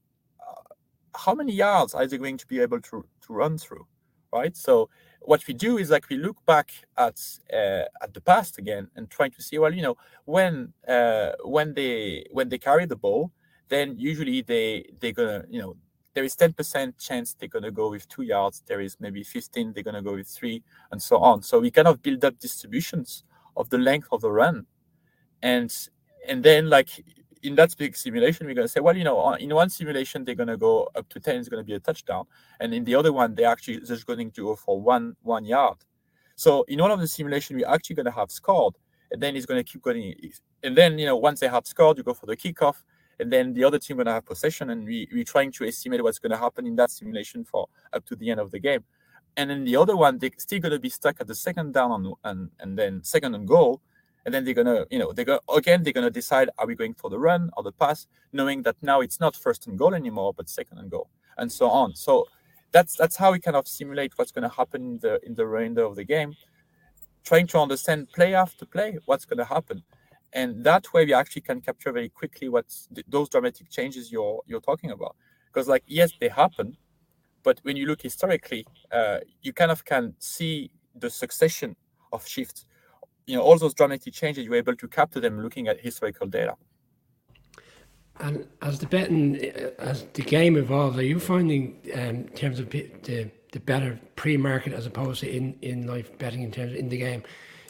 how many yards are they going to be able to, to run through, right? So what we do is like we look back at uh, at the past again and trying to see, well, you know, when uh, when they when they carry the ball, then usually they they're gonna, you know, there is 10% chance they're gonna go with two yards. There is maybe 15 they're gonna go with three, and so on. So we kind of build up distributions of the length of the run, and and then like in that big simulation, we're going to say, well, you know, uh, in one simulation, they're going to go up to 10 is going to be a touchdown. And in the other one, they actually just going to go for one one yard. So in one of the simulation, we're actually going to have scored, and then it's going to keep going. And then, you know, once they have scored, you go for the kickoff, and then the other team going to have possession, and we, we're trying to estimate what's going to happen in that simulation for up to the end of the game. And then the other one, they're still going to be stuck at the second down and, and, and then second and goal. And then they're gonna you know they're gonna again they're gonna decide are we going for the run or the pass knowing that now it's not first and goal anymore but second and goal and so on. So that's that's how we kind of simulate what's going to happen in the in the remainder of the game. Trying to understand play after play what's going to happen and that way we actually can capture very quickly what's th- those dramatic changes you're you're talking about. Because like yes they happen but when you look historically uh, you kind of can see the succession of shifts. You know all those dramatic changes you're able to capture them looking at historical data. And as the betting as the game evolves are you finding um, in terms of the the better pre-market as opposed to in in life betting in terms of in the game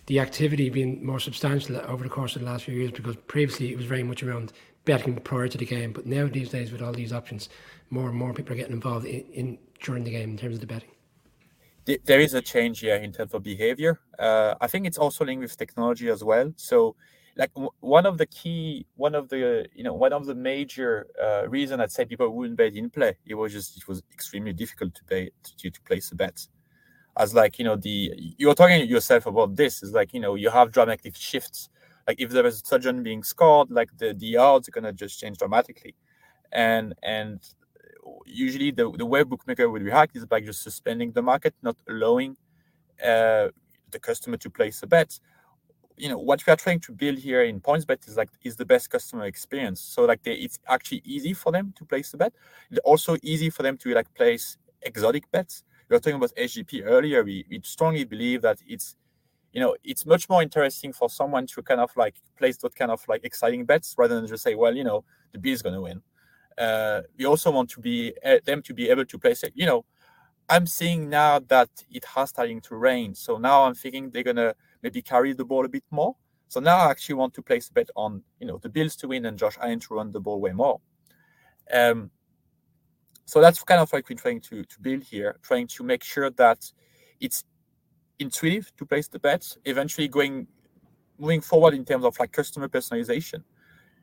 the activity being more substantial over the course of the last few years because previously it was very much around betting prior to the game but now these days with all these options more and more people are getting involved in, in during the game in terms of the betting there is a change here in terms of behavior. Uh, I think it's also linked with technology as well. So, like one of the key, one of the you know one of the major uh, reason I'd say people wouldn't bet in play. It was just it was extremely difficult to pay to, to place a bet. As like you know the you're talking yourself about this is like you know you have dramatic shifts. Like if there is a touchdown being scored, like the the odds are gonna just change dramatically, and and usually the, the way bookmaker would react is by just suspending the market, not allowing uh, the customer to place a bet. You know what we are trying to build here in PointsBet is like is the best customer experience. So like they, it's actually easy for them to place the bet. It's also easy for them to like place exotic bets. We were talking about SGP earlier. We, we strongly believe that it's you know it's much more interesting for someone to kind of like place that kind of like exciting bets rather than just say well you know the B is going to win uh, we also want to be uh, them to be able to place it. You know, I'm seeing now that it has starting to rain, so now I'm thinking they're gonna maybe carry the ball a bit more. So now I actually want to place a bet on you know the Bills to win and Josh Allen to run the ball way more. Um, so that's kind of like we're trying to to build here, trying to make sure that it's intuitive to place the bets. Eventually, going moving forward in terms of like customer personalization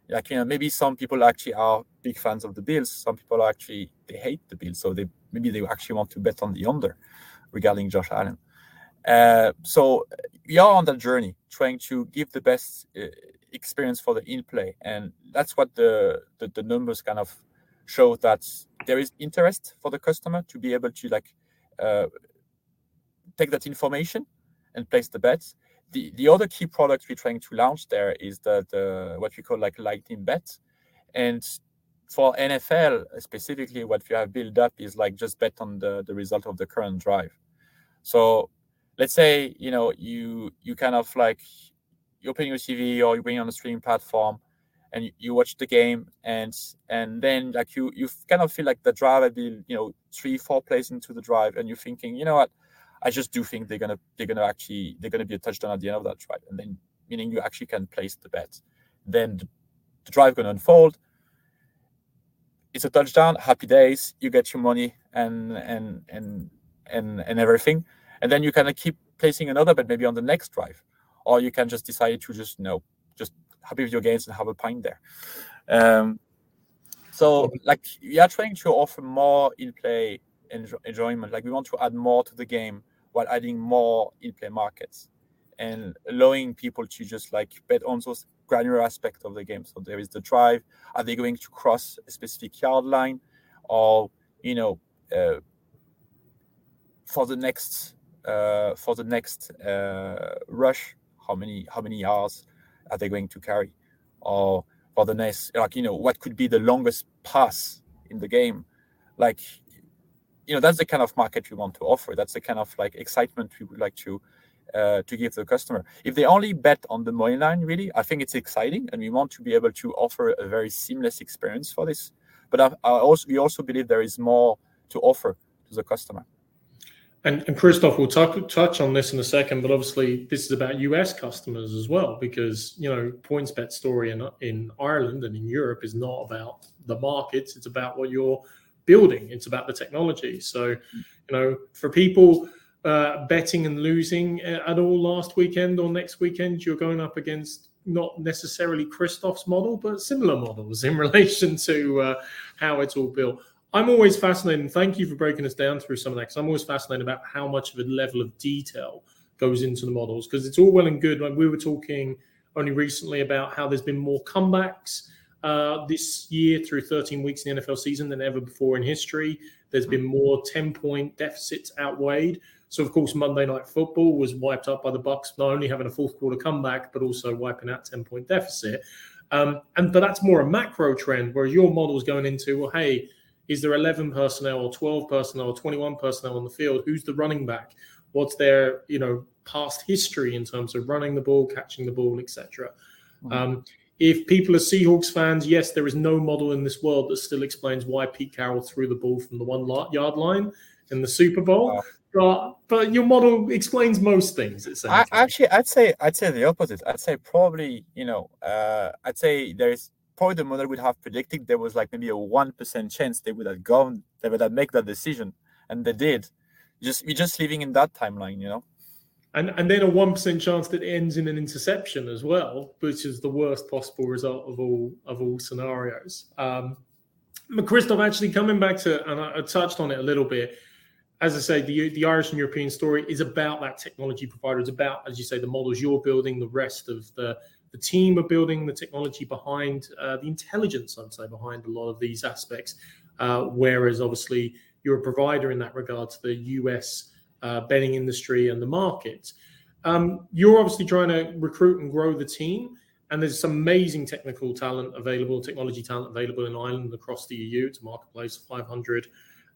like you know maybe some people actually are big fans of the Bills. Some people are actually they hate the Bills, so they maybe they actually want to bet on the under regarding Josh Allen. Uh, so we are on that journey, trying to give the best uh, experience for the in play, and that's what the, the, the numbers kind of show that there is interest for the customer to be able to like uh, take that information and place the bets. The the other key product we're trying to launch there is the, the what we call like lightning bet, and for NFL specifically, what we have built up is like just bet on the the result of the current drive. So let's say you know you you kind of like you open your TV or you bring on a streaming platform and you, watch the game and and then like you you kind of feel like the drive had been you know three four plays into the drive and you're thinking you know what? I just do think they're gonna they're gonna actually they're gonna be a touchdown at the end of that drive and then meaning you actually can place the bet then the, drive gonna unfold. It's a touchdown happy days you get your money and and and and and everything. And then you kind of keep placing another bet maybe on the next drive or you can just decide to just you know happy with your gains and have a pint there. Um, so like we are trying to offer more in play enjoyment. Like we want to add more to the game while adding more in play markets and allowing people to just like bet on those granular aspects of the game. So there is the drive. Are they going to cross a specific yard line or you know uh, for the next uh, for the next uh, rush, how many how many yards are they going to carry, or for the next like you know what could be the longest pass in the game, like you know that's the kind of market we want to offer. That's the kind of like excitement we would like to uh, to give the customer. If they only bet on the money line, really, I think it's exciting, and we want to be able to offer a very seamless experience for this. But I, I also we also believe there is more to offer to the customer. And, and Christoph will t- touch on this in a second, but obviously this is about US customers as well, because you know PointsBet story in in Ireland and in Europe is not about the markets; it's about what you're building. It's about the technology. So, you know, for people uh, betting and losing at all last weekend or next weekend, you're going up against not necessarily Christoph's model, but similar models in relation to uh, how it's all built. I'm always fascinated, and thank you for breaking us down through some of that, because I'm always fascinated about how much of a level of detail goes into the models, because it's all well and good. Like we were talking only recently about how there's been more comebacks uh, this year through 13 weeks in the NFL season than ever before in history. There's been more 10 point deficits outweighed. So of course, Monday Night Football was wiped out by the Bucs, not only having a fourth quarter comeback, but also wiping out 10 point deficit. Um, and but that's more a macro trend, whereas your model is going into well, hey, is there 11 personnel or 12 personnel or 21 personnel on the field? Who's the running back? What's their you know past history in terms of running the ball, catching the ball, etc. Mm-hmm. Um, if people are Seahawks fans, yes, there is no model in this world that still explains why Pete Carroll threw the ball from the one yard line in the Super Bowl. Wow. But, but your model explains most things. It's actually, I'd say I'd say the opposite. I'd say probably you know, uh, I'd say there's probably the model would have predicted there was like maybe a one percent chance they would have gone, they would have made that decision, and they did. Just we're just living in that timeline, you know. And and then a one percent chance that ends in an interception as well, which is the worst possible result of all of all scenarios. Um, Christoph, actually coming back to, and I, I touched on it a little bit. As I say, the the Irish and European story is about that technology provider. It's about, as you say, the models you're building, the rest of the the team are building the technology behind uh, the intelligence, I'd say, behind a lot of these aspects. Uh, whereas obviously you're a provider in that regard to the US uh, betting industry and the market. Um, you're obviously trying to recruit and grow the team, and there's some amazing technical talent available, technology talent available in Ireland across the EU. It's a marketplace of 500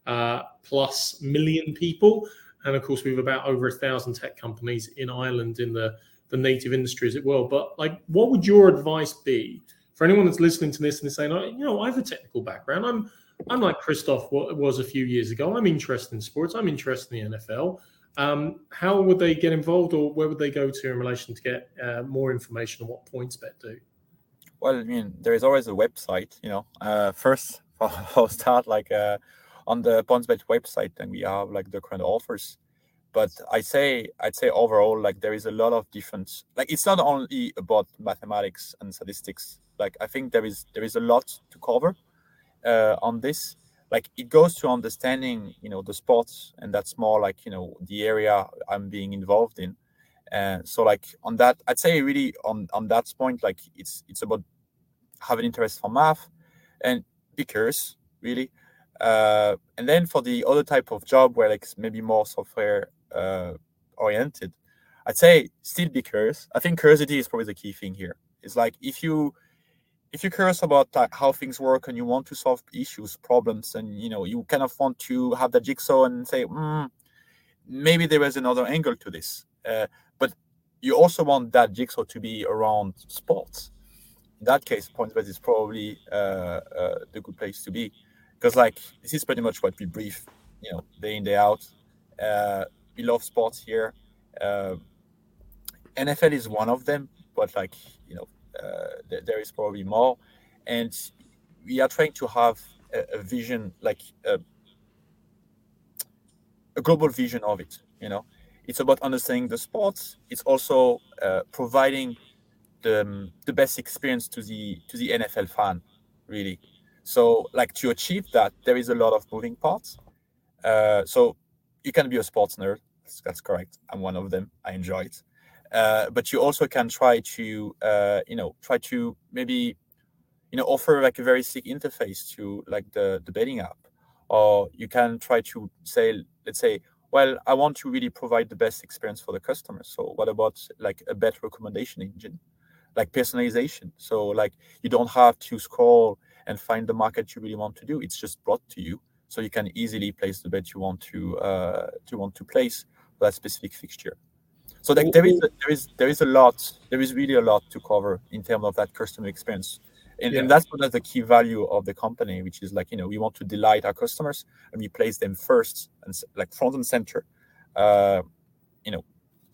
uh, plus million people, and of course we have about over a thousand tech companies in Ireland in the the native industry as it will. But like, what would your advice be for anyone that's listening to this and is saying, oh, you know, I have a technical background. I'm I'm like Christoph was a few years ago. I'm interested in sports. I'm interested in the NFL. Um, how would they get involved, or where would they go to in relation to get uh, more information on what PointsBet do? Well, I mean, there is always a website. You know, uh, first I'll start like uh, on the PointsBet website, and we have like the current offers but i say i'd say overall like there is a lot of different like it's not only about mathematics and statistics. Like i think there is there is a lot to cover uh, on this. Like it goes to understanding you know the sports and that's more like you know the area i'm being involved in. And so like on that i'd say really on on that point like it's it's about having interest for math and be curious really. Uh, and then for the other type of job where like maybe more software uh, oriented i'd say still be curious. I think curiosity is probably the key thing here. It's like if you if you're curious about like, how things work and you want to solve issues problems and you know you kind of want to have the jigsaw and say mm, maybe there is another angle to this. Uh, but you also want that jigsaw to be around sports. In that case pointsbet is probably uh, uh, the good place to be. Because like this is pretty much what we brief you know day in day out we love sports here. Uh, nfl is one of them but like you know uh, th- there is probably more. And we are trying to have a, a vision like a, a, global vision of it you know? It's about understanding the sports. It's also uh, providing the, um, the best experience to the to the nfl fan really. So like to achieve that there is a lot of moving parts. Uh, so you can be a sports nerd that's, that's correct i'm one of them i enjoy it. Uh, but you also can try to uh, you know try to maybe you know offer like a very slick interface to like the the betting app. Or you can try to say let's say well i want to really provide the best experience for the customer so what about like a better recommendation engine? Like personalization. So like you don't have to scroll and find the market you really want to do it's just brought to you so you can easily place the bet you want to uh, to want to place for that specific fixture so like, there is a, there is there is a lot there is really a lot to cover in terms of that customer experience and, yeah. and that's one of the key value of the company which is like you know we want to delight our customers and we place them first and like front and center uh,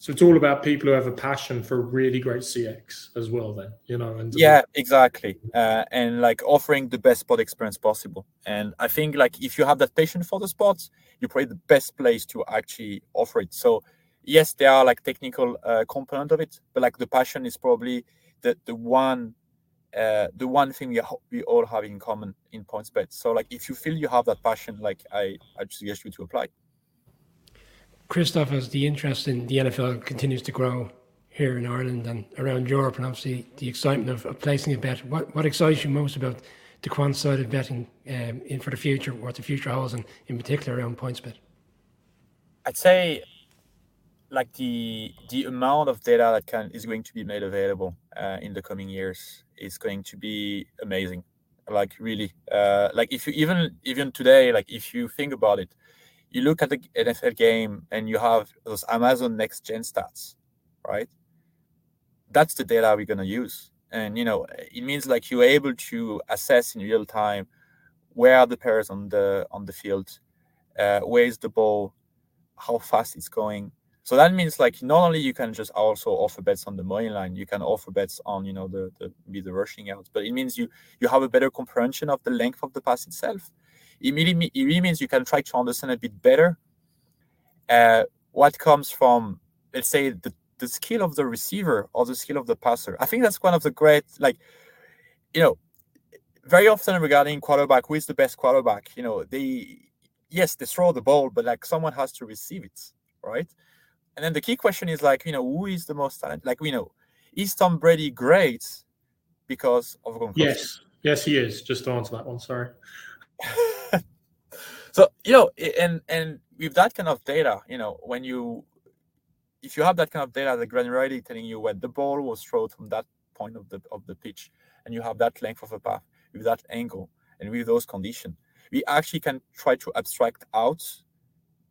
so it's all about people who have a passion for really great cx as well then you know and yeah exactly uh, and like offering the best spot experience possible and i think like if you have that passion for the sports you're probably the best place to actually offer it so yes, there are like technical uh, component of it, but like the passion is probably the the one uh, the one thing we, we all have in common in PointsBet. So like if you feel you have that passion, like I I suggest you to apply. Christoph, as the interest in the NFL continues to grow here in Ireland and around Europe, and obviously the excitement of, of placing a bet, what what excites you most about the quant side of betting um, in for the future, what the future holds, and in particular around PointsBet? I'd say like the the amount of data that can is going to be made available uh, in the coming years is going to be amazing like really uh, like if you even even today like if you think about it you look at the nfl game and you have those amazon next gen stats right? That's the data we're going to use. And you know it means like you're able to assess in real time where are the players on the on the field uh, where is the ball how fast it's going. So that means like not only you can just also offer bets on the money line, you can offer bets on you know the the be the rushing out, but it means you you have a better comprehension of the length of the pass itself. It really, it really means you can try to understand a bit better uh, what comes from let's say the the skill of the receiver or the skill of the passer. I think that's one of the great like you know very often regarding quarterback, who is the best quarterback? You know, they yes, they throw the ball, but like someone has to receive it, right? And then the key question is like, you know, who is the most talented? Like, you know, is Tom Brady great because of? Yes, yes, he is. Just to answer that one, sorry. so you know, and and with that kind of data, you know, when you if you have that kind of data, the granularity telling you when the ball was thrown from that point of the of the pitch, and you have that length of a path with that angle and with those conditions, we actually can try to abstract out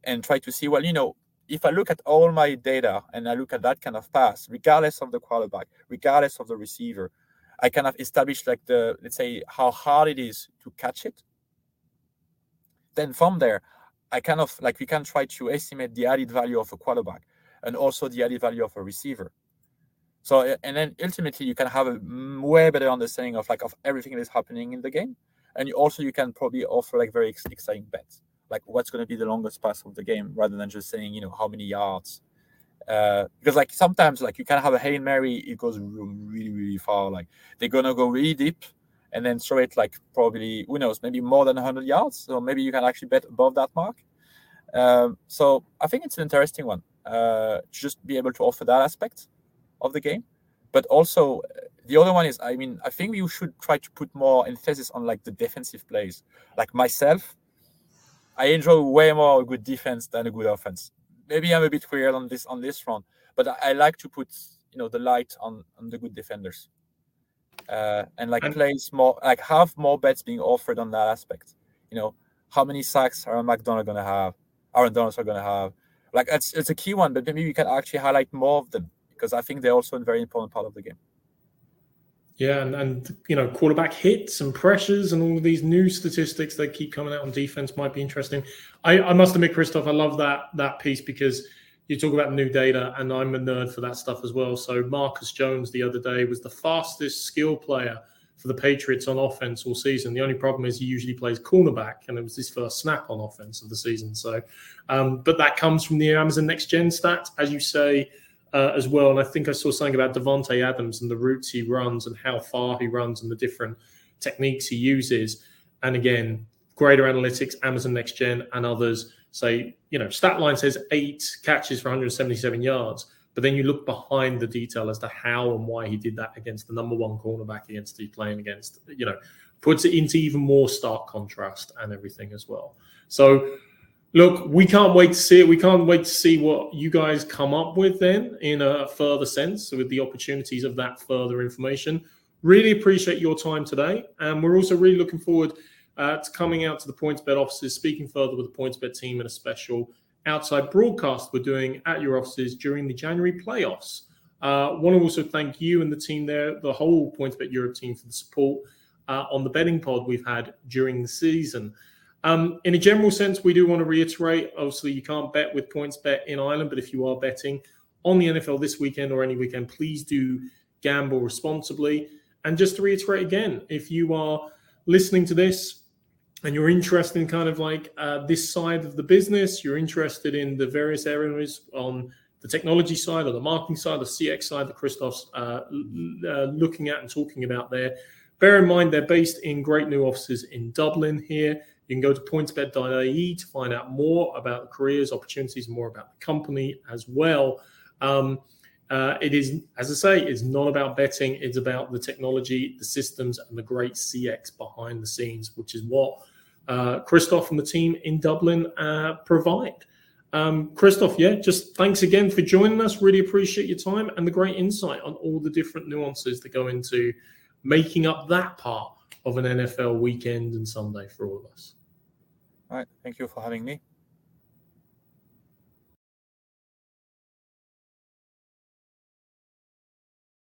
and try to see, well, you know, if I look at all my data and I look at that kind of pass, regardless of the quarterback, regardless of the receiver, I kind of establish like the let's say how hard it is to catch it. Then from there, I kind of like we can try to estimate the added value of a quarterback and also the added value of a receiver. So and then ultimately you can have a way better understanding of like of everything that is happening in the game, and you also you can probably offer like very exciting bets like what's going to be the longest pass of the game rather than just saying you know how many yards. Uh, because like sometimes like you can have a hail mary it goes really really far. Like they're gonna go really deep and then throw it like probably who knows maybe more than 100 yards so maybe you can actually bet above that mark. Um, so i think it's an interesting one uh, just be able to offer that aspect of the game. But also the other one is i mean i think you should try to put more emphasis on like the defensive plays. Like myself i enjoy way more a good defense than a good offense. Maybe i'm a bit weird on this on this front but i, I like to put you know the light on on the good defenders uh, and like and, plays more like have more bets being offered on that aspect. You know how many sacks are mcdonald going to have? Aaron Donalds are going to have. Like it's, it's a key one but maybe we can actually highlight more of them because i think they're also a very important part of the game. Yeah, and, and you know, quarterback hits and pressures and all of these new statistics that keep coming out on defense might be interesting. I, I must admit, Christoph, I love that that piece because you talk about new data, and I'm a nerd for that stuff as well. So Marcus Jones the other day was the fastest skill player for the Patriots on offense all season. The only problem is he usually plays cornerback, and it was his first snap on offense of the season. So, um, but that comes from the Amazon Next Gen stats, as you say uh, as well. And I think I saw something about Davante Adams and the routes he runs and how far he runs and the different techniques he uses. And again, greater analytics, Amazon Next Gen, and others say, you know, stat line says eight catches for 177 yards. But then you look behind the detail as to how and why he did that against the number one cornerback against he's playing against, you know, puts it into even more stark contrast and everything as well. So Look, we can't wait to see it. We can't wait to see what you guys come up with then in a further sense with the opportunities of that further information. Really appreciate your time today. And we're also really looking forward uh, to coming out to the PointsBet offices, speaking further with the PointsBet team in a special outside broadcast we're doing at your offices during the January playoffs. Uh, want to also thank you and the team there, the whole PointsBet Europe team for the support uh, on the betting pod we've had during the season. Um, in a general sense, we do want to reiterate obviously, you can't bet with PointsBet in Ireland, but if you are betting on the NFL this weekend or any weekend, please do gamble responsibly. And just to reiterate again, if you are listening to this and you're interested in kind of like uh, this side of the business, you're interested in the various areas on the technology side or the marketing side, the CX side that Christoph's uh, uh, looking at and talking about there. Bear in mind, they're based in great new offices in Dublin here. You can go to pointsbet.ie to find out more about the careers, opportunities, more about the company as well. Um, uh, it is, as I say, it's not about betting. It's about the technology, the systems, and the great CX behind the scenes, which is what uh, Christoph and the team in Dublin uh, provide. Um, Christoph, yeah, just thanks again for joining us. Really appreciate your time and the great insight on all the different nuances that go into making up that part of an NFL weekend and Sunday for all of us. All right. Thank you for having me.